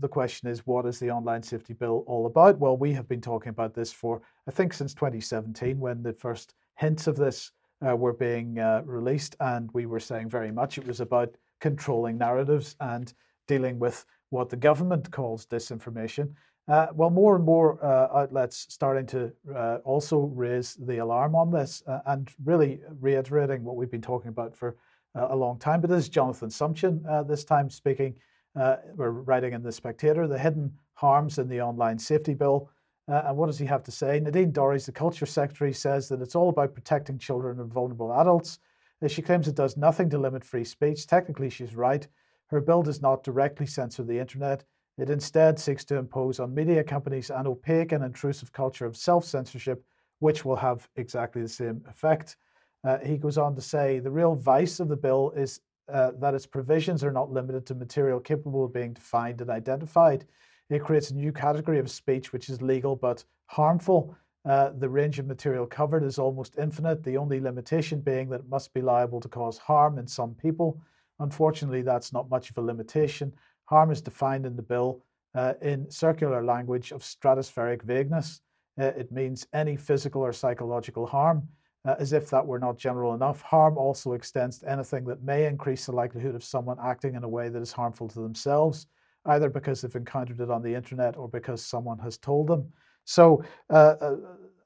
the question is, what is the online safety bill all about? Well, we have been talking about this for, I think, since 2017 when the first hints of this uh, were being uh, released. And we were saying very much it was about controlling narratives and dealing with what the government calls disinformation. Uh, well, more and more uh, outlets starting to uh, also raise the alarm on this uh, and really reiterating what we've been talking about for uh, a long time. But this is Jonathan Sumption uh, this time speaking. Uh, we're writing in The Spectator the hidden harms in the online safety bill. Uh, and what does he have to say? Nadine Dorries, the Culture Secretary, says that it's all about protecting children and vulnerable adults. Uh, she claims it does nothing to limit free speech. Technically, she's right. Her bill does not directly censor the internet. It instead seeks to impose on media companies an opaque and intrusive culture of self censorship, which will have exactly the same effect. Uh, he goes on to say the real vice of the bill is uh, that its provisions are not limited to material capable of being defined and identified. It creates a new category of speech which is legal but harmful. Uh, the range of material covered is almost infinite, the only limitation being that it must be liable to cause harm in some people. Unfortunately, that's not much of a limitation. Harm is defined in the bill uh, in circular language of stratospheric vagueness. Uh, it means any physical or psychological harm. Uh, as if that were not general enough, harm also extends to anything that may increase the likelihood of someone acting in a way that is harmful to themselves, either because they've encountered it on the internet or because someone has told them. So uh, uh,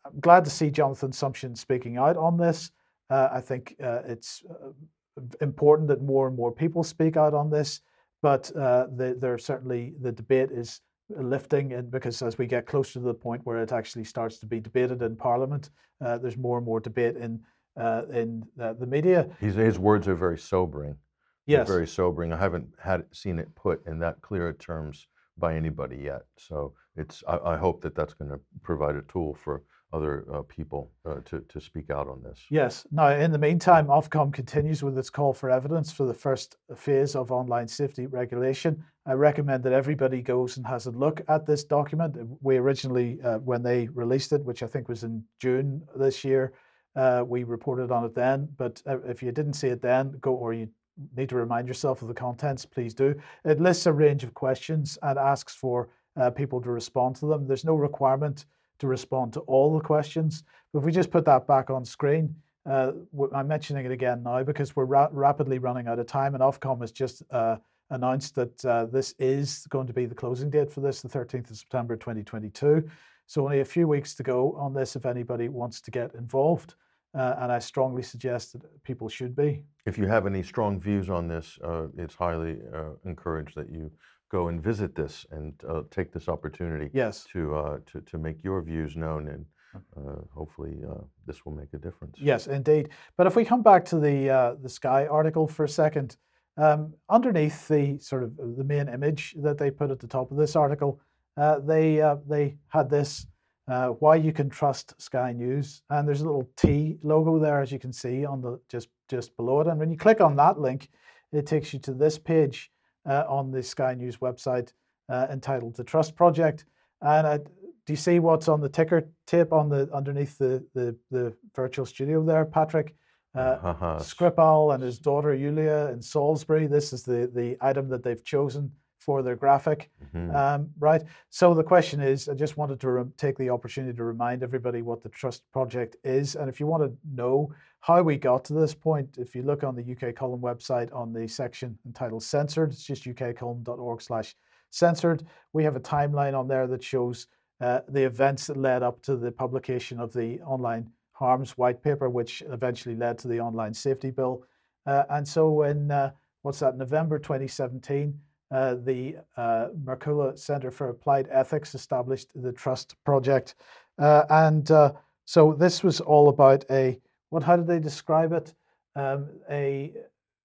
I'm glad to see Jonathan Sumption speaking out on this. Uh, I think it's important that more and more people speak out on this but uh, the, there certainly the debate is lifting and because as we get closer to the point where it actually starts to be debated in parliament uh, there's more and more debate in uh, in uh, the media. His, his words are very sobering. Yes. They're very sobering. I haven't had seen it put in that clear terms by anybody yet. So it's i, I hope that that's going to provide a tool for other uh, people uh, to, to speak out on this. Yes. Now, in the meantime, Ofcom continues with its call for evidence for the first phase of online safety regulation. I recommend that everybody goes and has a look at this document. We originally, uh, when they released it, which I think was in June this year, uh, we reported on it then. But uh, if you didn't see it then, go or you need to remind yourself of the contents, please do. It lists a range of questions and asks for uh, people to respond to them. There's no requirement to respond to all the questions. But if we just put that back on screen, uh, I'm mentioning it again now because we're ra- rapidly running out of time, and Ofcom has just uh, announced that uh, this is going to be the closing date for this, the 13th of September 2022. So only a few weeks to go on this if anybody wants to get involved. Uh, and I strongly suggest that people should be. If you have any strong views on this, uh, it's highly uh, encouraged that you go and visit this and uh, take this opportunity yes. to, uh, to, to make your views known and uh, hopefully uh, this will make a difference. Yes, indeed. But if we come back to the, uh, the Sky article for a second, um, underneath the sort of the main image that they put at the top of this article, uh, they, they had this why you can trust Sky News, and there's a little T logo there, as you can see on the just just below it. And when you click on that link, it takes you to this page, uh, on the Sky News website uh, entitled "The Trust Project." And uh, do you see what's on the ticker tape on the underneath the the, the virtual studio there, Patrick? Uh, Skripal and his daughter Yulia in Salisbury. This is the the item that they've chosen for their graphic, mm-hmm. um, right? So the question is, I just wanted to re- take the opportunity to remind everybody what the Trust Project is, and if you want to know how we got to this point, if you look on the UK Column website on the section entitled Censored, it's just ukcolumn.org/slash censored. We have a timeline on there that shows uh, the events that led up to the publication of the online harms white paper, which eventually led to the online safety bill. Uh, and so in uh, what's that, November 2017 uh, the uh, Markkula Center for Applied Ethics established the Trust Project. Uh, and uh, so this was all about a, what, how did they describe it? Um, a,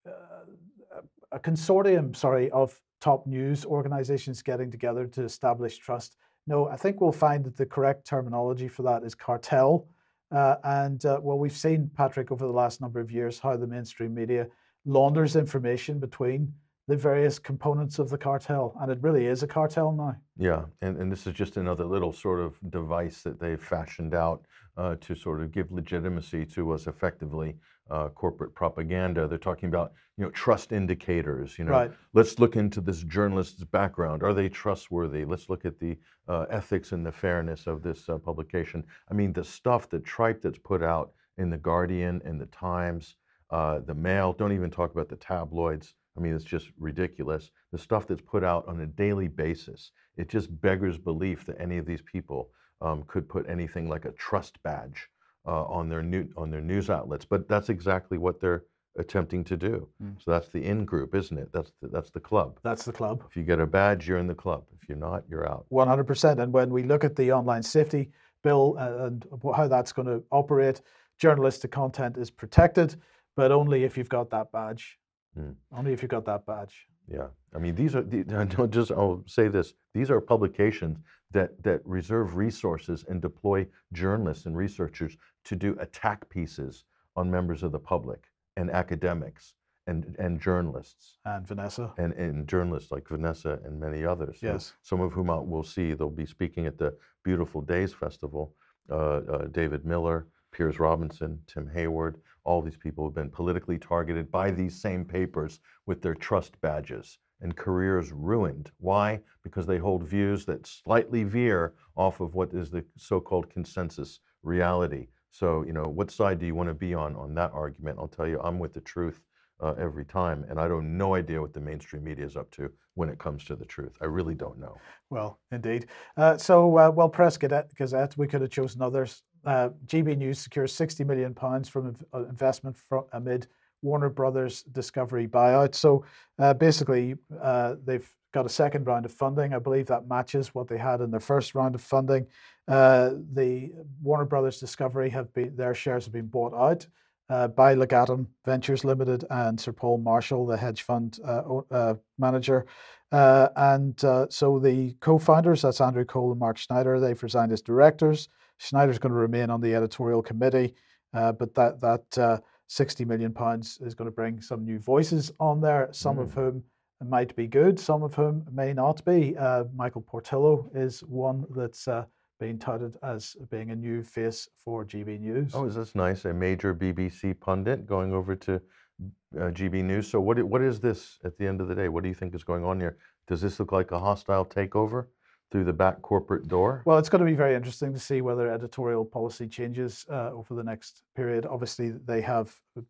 uh, a consortium, sorry, of top news organizations getting together to establish trust. No, I think we'll find that the correct terminology for that is cartel. Uh, and well, we've seen, Patrick, over the last number of years, how the mainstream media launders information between the various components of the cartel. And it really is a cartel now. Yeah, and, and this is just another little sort of device that they've fashioned out uh, to sort of give legitimacy to us effectively uh, corporate propaganda. They're talking about you know trust indicators. You know, Right. let's look into this journalist's background. Are they trustworthy? Let's look at the uh, ethics and the fairness of this uh, publication. I mean, the stuff, the tripe that's put out in the Guardian, in the Times, uh, the Mail. Don't even talk about the tabloids. I mean, it's just ridiculous. The stuff that's put out on a daily basis. It just beggars belief that any of these people um, could put anything like a trust badge uh, on their new on their news outlets. But that's exactly what they're attempting to do. Mm. So that's the in group, isn't it? That's the, that's the club. That's the club. If you get a badge, you're in the club. If you're not, you're out. 100%. And when we look at the online safety bill uh, and how that's going to operate, journalistic content is protected, but only if you've got that badge. Mm. Only if you've got that badge. Yeah, I mean these are the, I don't just I'll say this: these are publications that that reserve resources and deploy journalists and researchers to do attack pieces on members of the public and academics and and journalists And Vanessa. and, and journalists like Vanessa and many others. Yes. some of whom we'll see. They'll be speaking at the Beautiful Days Festival. Uh, uh, David Miller, Piers Robinson, Tim Hayward, all these people have been politically targeted by these same papers with their trust badges and careers ruined. Why? Because they hold views that slightly veer off of what is the so-called consensus reality. So, you know, what side do you want to be on on that argument? I'll tell you, I'm with the truth uh, every time, and I don't no idea what the mainstream media is up to when it comes to the truth. I really don't know. Well, indeed. Uh, so, uh, well, Press Gazette, Gazette, we could have chosen others. Uh, GB News secures 60 million pounds from uh, investment from amid Warner Brothers Discovery buyout. So, uh, basically, uh, they've got a second round of funding. I believe that matches what they had in their first round of funding. Uh, the Warner Brothers Discovery have been their shares have been bought out. Uh, by Legatum Ventures Limited and Sir Paul Marshall, the hedge fund uh, uh, manager. And so the co-founders, that's Andrew Cole and Mark Schneider, they've resigned as directors. Schneider's going to remain on the editorial committee, uh, but that that uh, 60 million pounds is going to bring some new voices on there, some of whom might be good, some of whom may not be. Uh, Michael Portillo is one that's uh, being touted as being a new face for GB News. Oh, is this nice? A major BBC pundit going over to uh, GB News. So, what what is this at the end of the day? What do you think is going on here? Does this look like a hostile takeover through the back corporate door? Well, it's going to be very interesting to see whether editorial policy changes uh, over the next period. Obviously, they have uh,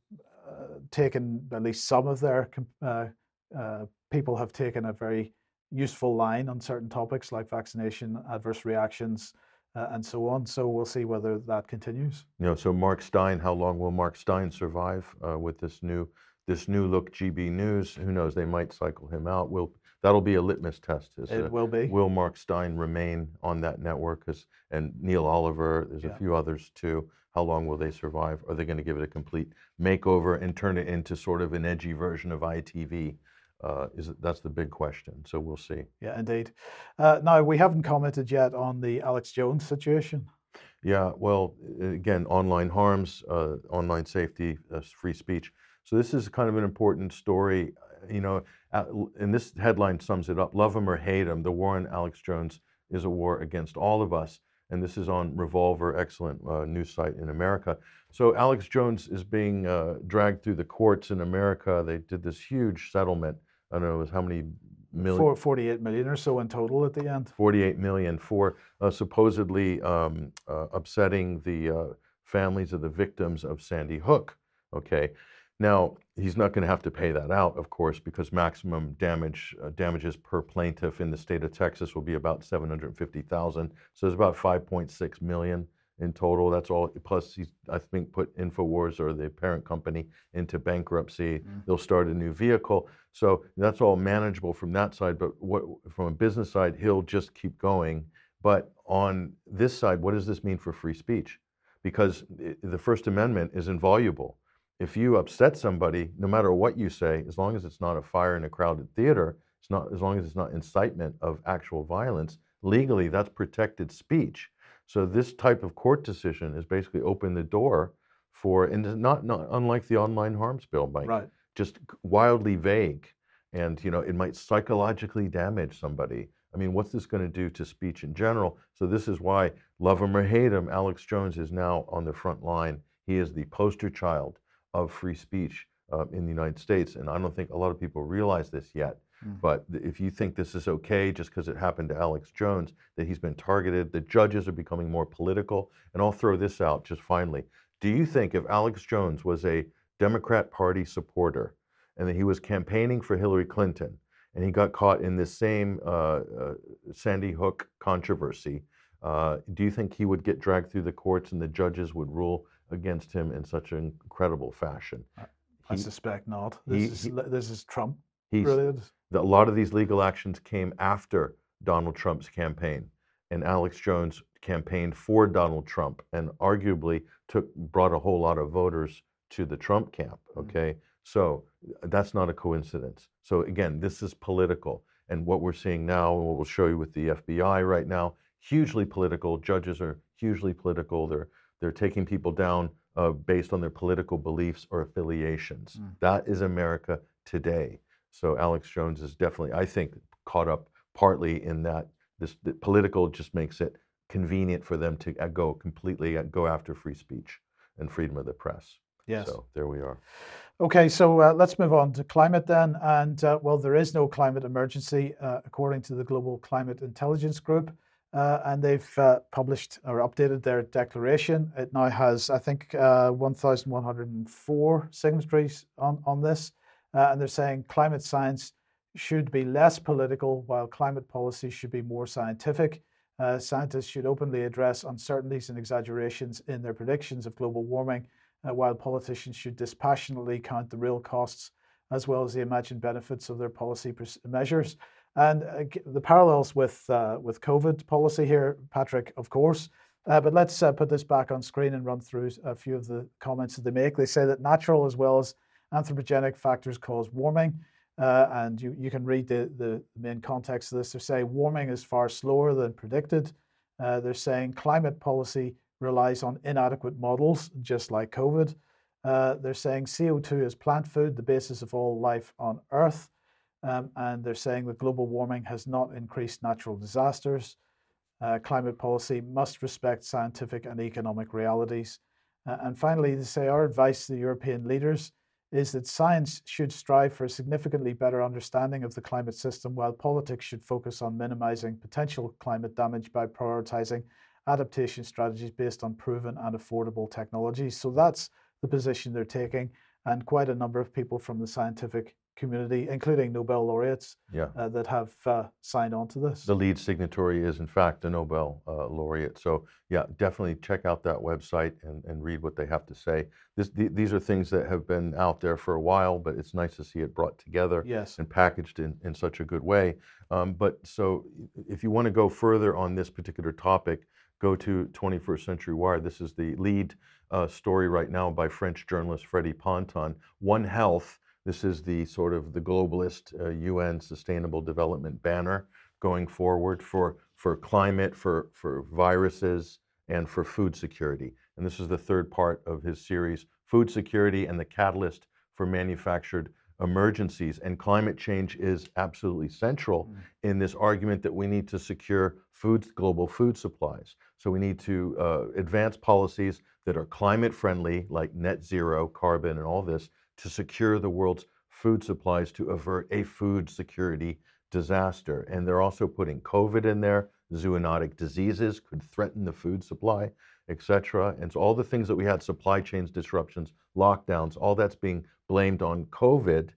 taken at least some of their uh, uh, people have taken a very useful line on certain topics like vaccination, adverse reactions, uh, and so on. So we'll see whether that continues. You know, so Mark Steyn, how long will Mark Steyn survive uh, with this new this new look GB News? Who knows? They might cycle him out. Will that'll be a litmus test? Is, It uh, will be. Will Mark Steyn remain on that network? and Neil Oliver, there's Yeah. a few others too. How long will they survive? Are they going to give it a complete makeover and turn it into sort of an edgy version of ITV? Uh, is it, that's the big question. So we'll see. Yeah, indeed. Uh, now, we haven't commented yet on the Alex Jones situation. Yeah, well, again, online harms, uh, online safety, uh, free speech. So this is kind of an important story. You know, and this headline sums it up: "Love him or hate him, the war on Alex Jones is a war against all of us." And this is on Revolver, excellent uh, news site in America. So Alex Jones is being uh, dragged through the courts in America. They did this huge settlement. I don't know it was how many million. Four, 48 million or so in total at the end. 48 million for uh, supposedly um, uh, upsetting the uh, families of the victims of Sandy Hook. Okay, now he's not going to have to pay that out, of course, because maximum damage uh, damages per plaintiff in the state of Texas will be about 750,000. So it's about 5.6 million in total. That's all. Plus, he's I think put Infowars or the parent company into bankruptcy. They'll start a new vehicle. So that's all manageable from that side. But what from a business side, he'll just keep going. But on this side, what does this mean for free speech? Because i- the First Amendment is inviolable. If you upset somebody, no matter what you say, as long as it's not a fire in a crowded theater, it's not as long as it's not incitement of actual violence, legally that's protected speech. So this type of court decision has basically opened the door for, and not, not unlike the online harms bill, Mike, Right. just wildly vague and you know it might psychologically damage somebody. I mean, what's this going to do to speech in general? So this is why, love him or hate him, Alex Jones is now on the front line. He is the poster child of free speech uh, in the United States, and I don't think a lot of people realize this yet. Mm. But if you think this is okay just because it happened to Alex Jones, that he's been targeted, the judges are becoming more political. And I'll throw this out just finally. Do you think if Alex Jones was a Democrat Party supporter and that he was campaigning for Hillary Clinton and he got caught in this same uh, uh, Sandy Hook controversy, uh, do you think he would get dragged through the courts and the judges would rule against him in such an incredible fashion? I He- suspect not. he- This is he- this is Trump. He's, Brilliant. a lot of these legal actions came after Donald Trump's campaign, and Alex Jones campaigned for Donald Trump, and arguably took brought a whole lot of voters to the Trump camp. Mm-hmm. Okay, so that's not a coincidence. So again, this is political, and what we're seeing now, and what we'll show you with the FBI right now, hugely political. Judges are hugely political. They're they're taking people down uh, based on their political beliefs or affiliations. Mm. That is America today. So Alex Jones is definitely, I think, caught up partly in that this the political just makes it convenient for them to uh, go completely uh, go after free speech and freedom of the press. Yes. So there we are. Okay, so uh, let's move on to climate then. And uh, well, there is no climate emergency, uh, according to the Global Climate Intelligence Group. Uh, and they've uh, published or updated their declaration. It now has, I think, uh, 1,104 signatories on, on this. Uh, and they're saying climate science should be less political, while climate policy should be more scientific. Uh, scientists should openly address uncertainties and exaggerations in their predictions of global warming uh, while politicians should dispassionately count the real costs as well as the imagined benefits of their policy measures. And uh, the parallels with uh, with COVID policy here, Patrick, of course. Uh, but let's uh, put this back on screen and run through a few of the comments that they make. They say that natural as well as anthropogenic factors cause warming. Uh, and you, you can read the, the main context of this. They say warming is far slower than predicted. Uh, they're saying climate policy relies on inadequate models, just like COVID. They're saying CO2 is plant food, the basis of all life on Earth. Um, and they're saying that global warming has not increased natural disasters. Uh, climate policy must respect scientific and economic realities. Uh, and finally, they say our advice to the European leaders is that science should strive for a significantly better understanding of the climate system, while politics should focus on minimizing potential climate damage by prioritizing adaptation strategies based on proven and affordable technologies. So that's the position they're taking, and quite a number of people from the scientific community, including Nobel laureates, Yeah. uh, that have uh, signed on to this. The lead signatory is, in fact, a Nobel uh, laureate. So, yeah, definitely check out that website and, and read what they have to say. This, the, these are things that have been out there for a while, but it's nice to see it brought together Yes. and packaged in, in such a good way. Um, but so, if you want to go further on this particular topic, go to 21st Century Wire. This is the lead uh, story right now by French journalist Freddie Ponton. One Health. This is the sort of the globalist uh, UN Sustainable Development banner going forward for for climate, for for viruses, and for food security. And this is the third part of his series: food security and the catalyst for manufactured emergencies. And climate change is absolutely central in this argument that we need to secure food, global food supplies. So we need to uh, advance policies that are climate friendly, like net zero, carbon, and all this, to secure the world's food supplies to avert a food security disaster. And they're also putting COVID in there. Zoonotic diseases could threaten the food supply, etc. And so all the things that we had, supply chains disruptions, lockdowns, all that's being blamed on COVID.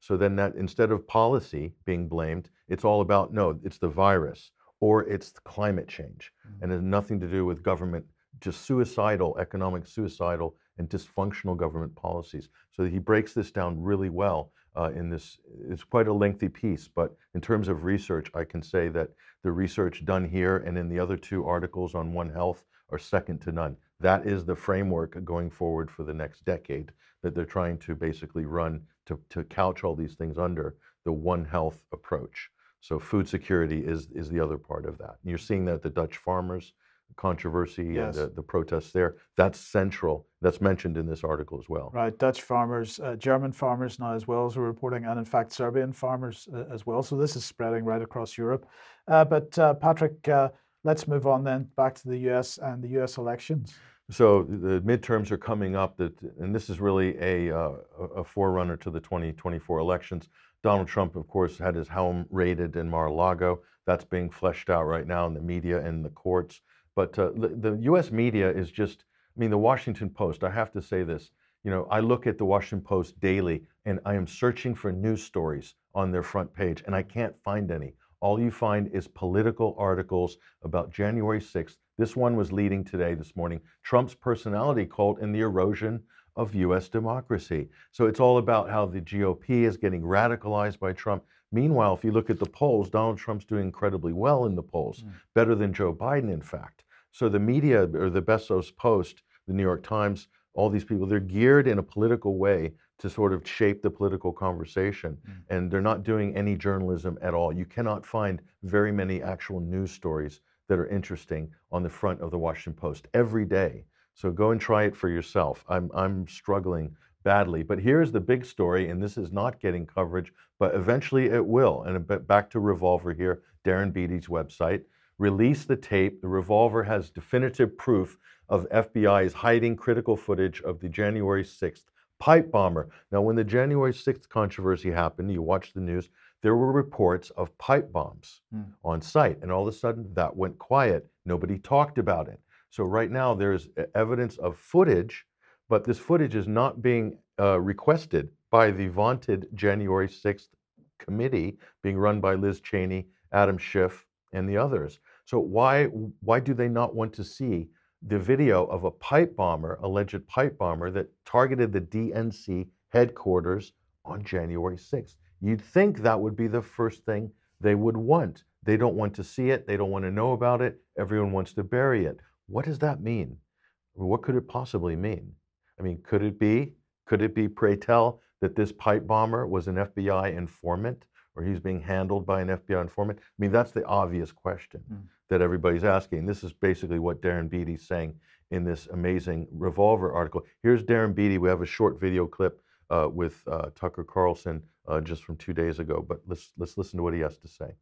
So then that instead of policy being blamed, it's all about no, it's the virus or it's the climate change. Mm-hmm. And it has nothing to do with government, just suicidal, economic suicidal and dysfunctional government policies. So he breaks this down really well uh, in this. It's quite a lengthy piece, but in terms of research, I can say that the research done here and in the other two articles on One Health are second to none. That is the framework going forward for the next decade that they're trying to basically run to, to couch all these things under the One Health approach. So food security is, is the other part of that. You're seeing that the Dutch farmers controversy Yes. and the, the protests there. That's central. That's mentioned in this article as well. Right, Dutch farmers, uh, German farmers now as well as we're reporting, and in fact Serbian farmers uh, as well. So this is spreading right across Europe. Uh, but uh, Patrick, uh, let's move on then back to the U.S. and the U.S. elections. So the midterms are coming up, that, and this is really a, uh, a a forerunner to the 2024 elections. Donald Trump, of course, had his home raided in Mar-a-Lago. That's being fleshed out right now in the media and the courts. But uh, the, the U.S. media is just, I mean, the Washington Post, I have to say this. You know, I look at the Washington Post daily and I am searching for news stories on their front page and I can't find any. All you find is political articles about January 6th. This one was leading today, this morning. Trump's personality cult and the erosion of U.S. democracy. So it's all about how the GOP is getting radicalized by Trump. Meanwhile, if you look at the polls, Donald Trump's doing incredibly well in the polls, better than Joe Biden, in fact. So the media, or the Bezos Post, the New York Times, all these people, they're geared in a political way to sort of shape the political conversation. Mm. And they're not doing any journalism at all. You cannot find very many actual news stories that are interesting on the front of the Washington Post every day. So go and try it for yourself. I'm, I'm struggling badly. But here's the big story, and this is not getting coverage, but eventually it will. And back to Revolver here, Darren Beattie's website. Release the tape. The Revolver has definitive proof of FBI's hiding critical footage of the January 6th pipe bomber. Now, when the January 6th controversy happened, you watched the news, there were reports of pipe bombs on site. And all of a sudden, that went quiet. Nobody talked about it. So, right now, there's evidence of footage, but this footage is not being uh, requested by the vaunted January 6th committee being run by Liz Cheney, Adam Schiff, and the others. So, why, why do they not want to see the video of a pipe bomber, alleged pipe bomber, that targeted the DNC headquarters on January 6th? You'd think that would be the first thing they would want. They don't want to see it, they don't want to know about it, everyone wants to bury it. What does that mean? What could it possibly mean? I mean, could it be, could it be, pray tell, that this pipe bomber was an FBI informant or he's being handled by an FBI informant? I mean, that's the obvious question that everybody's asking. This is basically what Darren Beattie's saying in this amazing Revolver article. Here's Darren Beattie. We have a short video clip uh, with uh, Tucker Carlson uh, just from two days ago, but let's let's listen to what he has to say.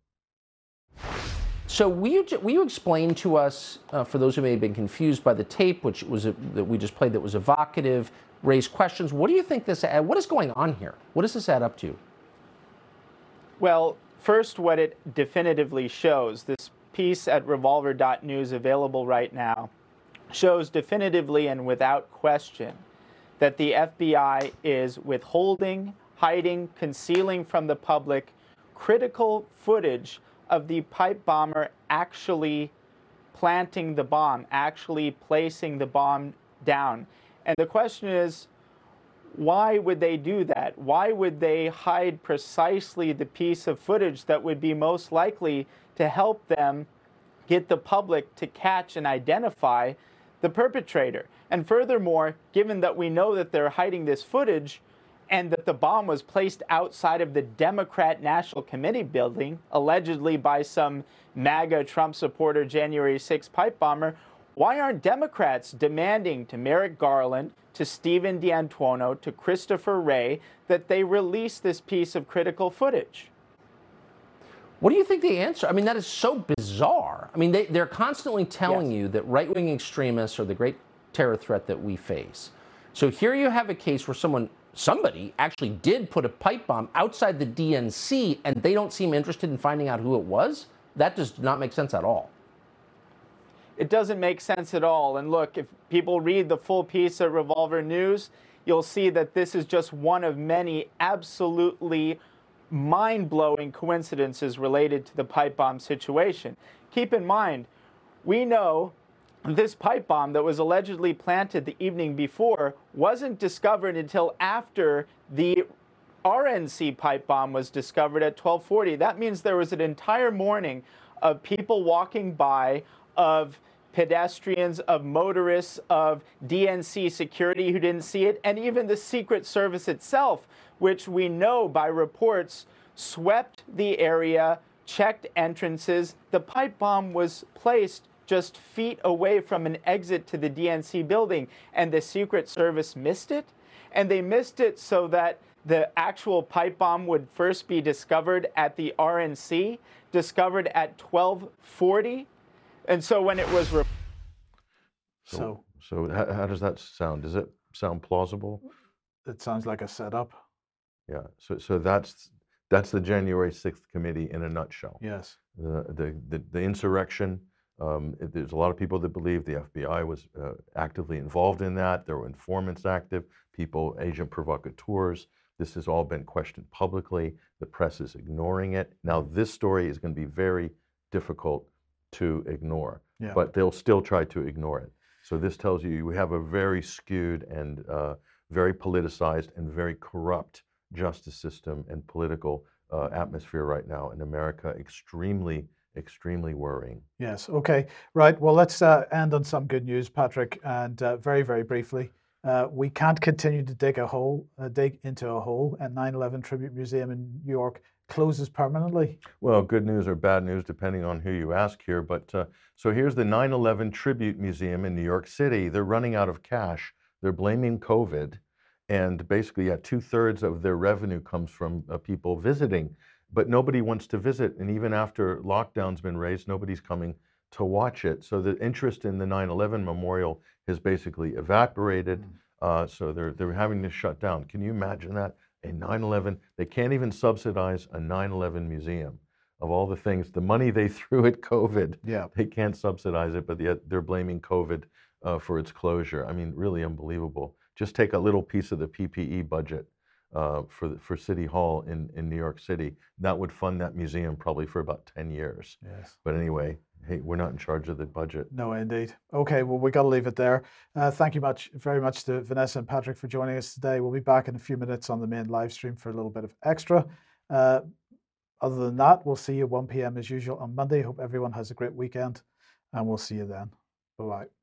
So will you, will you explain to us, uh, for those who may have been confused by the tape, which was a, that we just played, that was evocative, raised questions. What do you think this? What is going on here? What does this add up to? Well, first, what it definitively shows this piece at revolver.news available right now shows definitively and without question that the FBI is withholding, hiding, concealing from the public critical footage of the pipe bomber actually planting the bomb, actually placing the bomb down. And the question is, why would they do that? Why would they hide precisely the piece of footage that would be most likely to help them get the public to catch and identify the perpetrator? And furthermore, given that we know that they're hiding this footage and that the bomb was placed outside of the Democrat National Committee building, allegedly by some MAGA Trump supporter January 6 pipe bomber, why aren't Democrats demanding to Merrick Garland, to Steven D'Antuono, to Christopher Wray that they release this piece of critical footage? What do you think the answer? I mean, that is so bizarre. I mean, they, they're constantly telling you that right wing extremists are the great terror threat that we face. So here you have a case where someone, somebody actually did put a pipe bomb outside the DNC and they don't seem interested in finding out who it was. That does not make sense at all. It doesn't make sense at all. And look, if people read the full piece at Revolver News, you'll see that this is just one of many absolutely mind blowing coincidences related to the pipe bomb situation. Keep in mind, we know this pipe bomb that was allegedly planted the evening before wasn't discovered until after the RNC pipe bomb was discovered at 1240. That means there was an entire morning of people walking by, of pedestrians, of motorists, of DNC security who didn't see it, and even the Secret Service itself, which we know by reports swept the area, checked entrances. The pipe bomb was placed just feet away from an exit to the DNC building, and the Secret Service missed it. And they missed it so that the actual pipe bomb would first be discovered at the RNC, discovered at 1240. And so when it was. Re- So So how, how does that sound? Does it sound plausible? it sounds like a setup. Yeah. So so that's that's the January sixth committee in a nutshell. Yes. The the the, the insurrection. Um, it- there's a lot of people that believe the FBI was uh, actively involved in that. There were informants active, people, agent provocateurs. This has all been questioned publicly. The press is ignoring it. Now, this story is going to be very difficult to ignore, Yeah. but they'll still try to ignore it. So this tells you we have a very skewed and uh, very politicized and very corrupt justice system and political uh, atmosphere right now in America. Extremely, extremely worrying. Yes. Okay. Right. Well, let's uh, end on some good news, Patrick. And uh, very, very briefly, uh, we can't continue to dig a hole, uh, dig into a hole. And 9/11 Tribute Museum in New York closes permanently. Well, good news or bad news, depending on who you ask here. But uh, so here's the 9 11 Tribute Museum in New York City. They're running out of cash. They're blaming COVID. And basically, yeah, two thirds of their revenue comes from uh, people visiting. But nobody wants to visit. And even after lockdown's been raised, nobody's coming to watch it. So the interest in the 9 11 memorial has basically evaporated. Uh, so they're, they're having to shut down. Can you imagine that? A 9 11, they can't even subsidize a 9 11 museum. Of all the things, the money they threw at COVID, Yeah. they can't subsidize it, but yet they're blaming COVID uh, for its closure. I mean, really unbelievable. Just take a little piece of the PPE budget uh, for the, for City Hall in, in New York City. That would fund that museum probably for about 10 years. Yes. But anyway, hey, we're not in charge of the budget. No, indeed. Okay, well, we got to leave it there. Uh, thank you much, very much to Vanessa and Patrick for joining us today. We'll be back in a few minutes on the main live stream for a little bit of extra. Uh, other than that, we'll see you 1 p.m. as usual on Monday. Hope everyone has a great weekend, and we'll see you then. Bye bye.